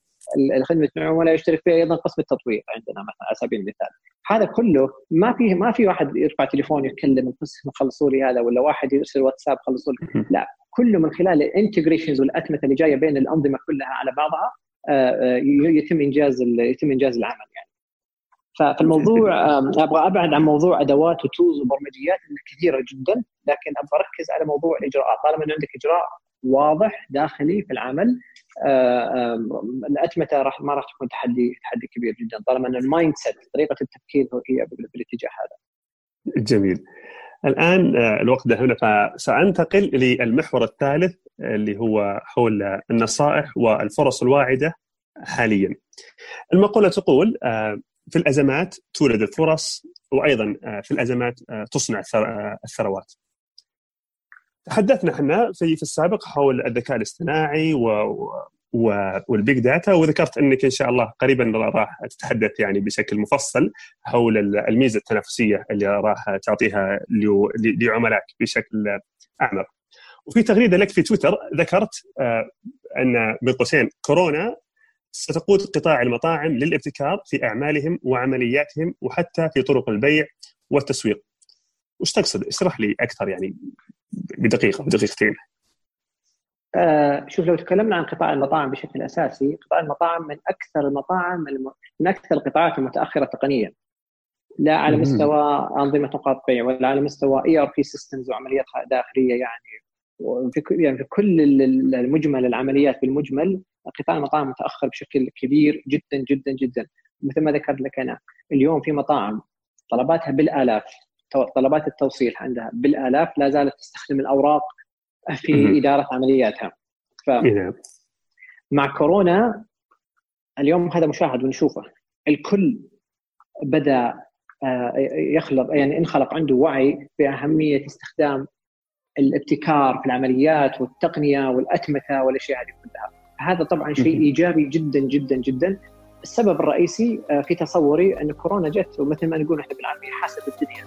خدمه العملاء يشترك فيه أيضا قسم التطوير عندنا مثلا على سبيل المثال. هذا كله ما فيه ما في واحد يرفع تليفون يتكلم القسم خلصوا لي هذا ولا واحد يرسل واتساب خلصوا لي لا. كله من خلال ال integrations والأتمتة اللي جاية بين الأنظمة كلها على بعضها آه، آه، يتم إنجاز يتم إنجاز العمل يعني فالموضوع (laughs) أبغى أبعد عن موضوع أدوات و tools وبرمجيات كثيرة جدا لكن أبغى أركز على موضوع الإجراءات طالما إنه عندك إجراء واضح داخلي في العمل آه، الأتمتة راح ما راح تكون تحدي تحدي كبير جدا طالما ان ال mindset طريقة التفكير هي بالاتجاه هذا. جميل. الآن آه، الوقت دهمنا فسأنتقل للمحور الثالث اللي هو حول النصائح والفرص الواعدة حاليا. المقولة تقول آه، في الأزمات تولد الفرص وأيضا في الأزمات تصنع الثروات. تحدثنا إحنا في في السابق حول الذكاء الاصطناعي وال big data وذكرت إنك إن شاء الله قريبا راح تتحدث يعني بشكل مفصل حول الميزة التنافسية اللي راح تعطيها لعملائك بشكل أعمق. وفي تغريدة لك في تويتر ذكرت آه، أن بين قوسين كورونا ستقود قطاع المطاعم للابتكار في أعمالهم وعملياتهم وحتى في طرق البيع والتسويق. وش تقصد؟ اشرح لي أكثر يعني بدقيقة بدقيقتين شوف لو تكلمنا عن قطاع المطاعم بشكل أساسي، قطاع المطاعم من أكثر المطاعم الم... من أكثر القطاعات المتأخرة تقنيا. لا على مستوى أنظمة نقاط بيع ولا على مستوى ERP systems وعمليات داخلية يعني. وفي يعني في كل المجمل العمليات بالمجمل قطاع المطاعم متأخر بشكل كبير جدا جدا جدا. مثل ما ذكرت لك أنا اليوم في مطاعم طلباتها بالآلاف طلبات التوصيل عندها بالآلاف لا زالت تستخدم الأوراق في إدارة عملياتها. ف نعم. مع كورونا اليوم هذا مشاهد ونشوفه. الكل بدأ آه، يخلق يعني انخلق عنده وعي بأهمية استخدام الابتكار في العمليات والتقنية والأتمتة والأشياء هذه كلها. هذا طبعا شيء إيجابي جدا جدا جدا. السبب الرئيسي آه، في تصوري أن كورونا جت ومثل ما نقول إحنا بالعربيه حاسة الدنيا.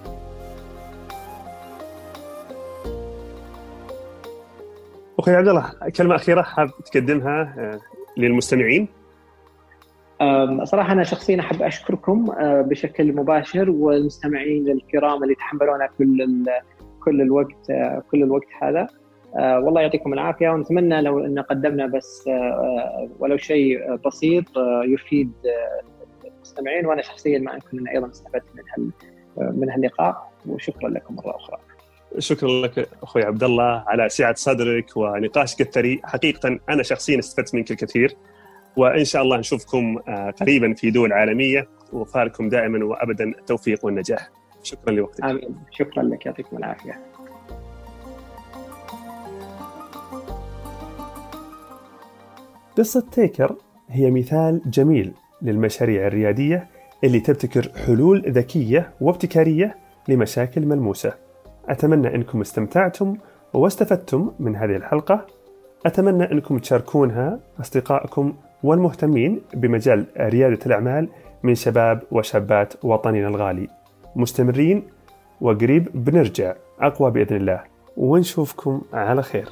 أخوي عبد الله كلمة أخيرة حاب تقدمها آه، للمستمعين؟ صراحة أنا شخصيا أحب أشكركم آه، بشكل مباشر والمستمعين الكرام اللي تحملونا كل كل الوقت كل الوقت هذا. آه، والله يعطيكم العافية ونتمنى لو إن قدمنا بس آه، آه، ولو شيء بسيط يفيد المستمعين وأنا شخصيا معكم اني أيضا استفدت من من هاللقاء. وشكرا لكم مرة أخرى. شكرا لك أخوي عبد الله على سعة صدرك ونقاشك الثري، حقيقة أنا شخصيا استفدت منك الكثير وإن شاء الله نشوفكم قريبا في دول عالمية وفاركم دائما وابدا التوفيق والنجاح. شكرا لوقتك. آمين، شكرا لك يعطيكم العافية. قصة تيكر هي مثال جميل للمشاريع الريادية اللي تبتكر حلول ذكية وابتكارية لمشاكل ملموسة أتمنى أنكم استمتعتم واستفدتم من هذه الحلقة. أتمنى أنكم تشاركونها أصدقائكم والمهتمين بمجال ريادة الأعمال من شباب وشابات وطننا الغالي. مستمرين وقريب بنرجع أقوى بإذن الله. ونشوفكم على خير.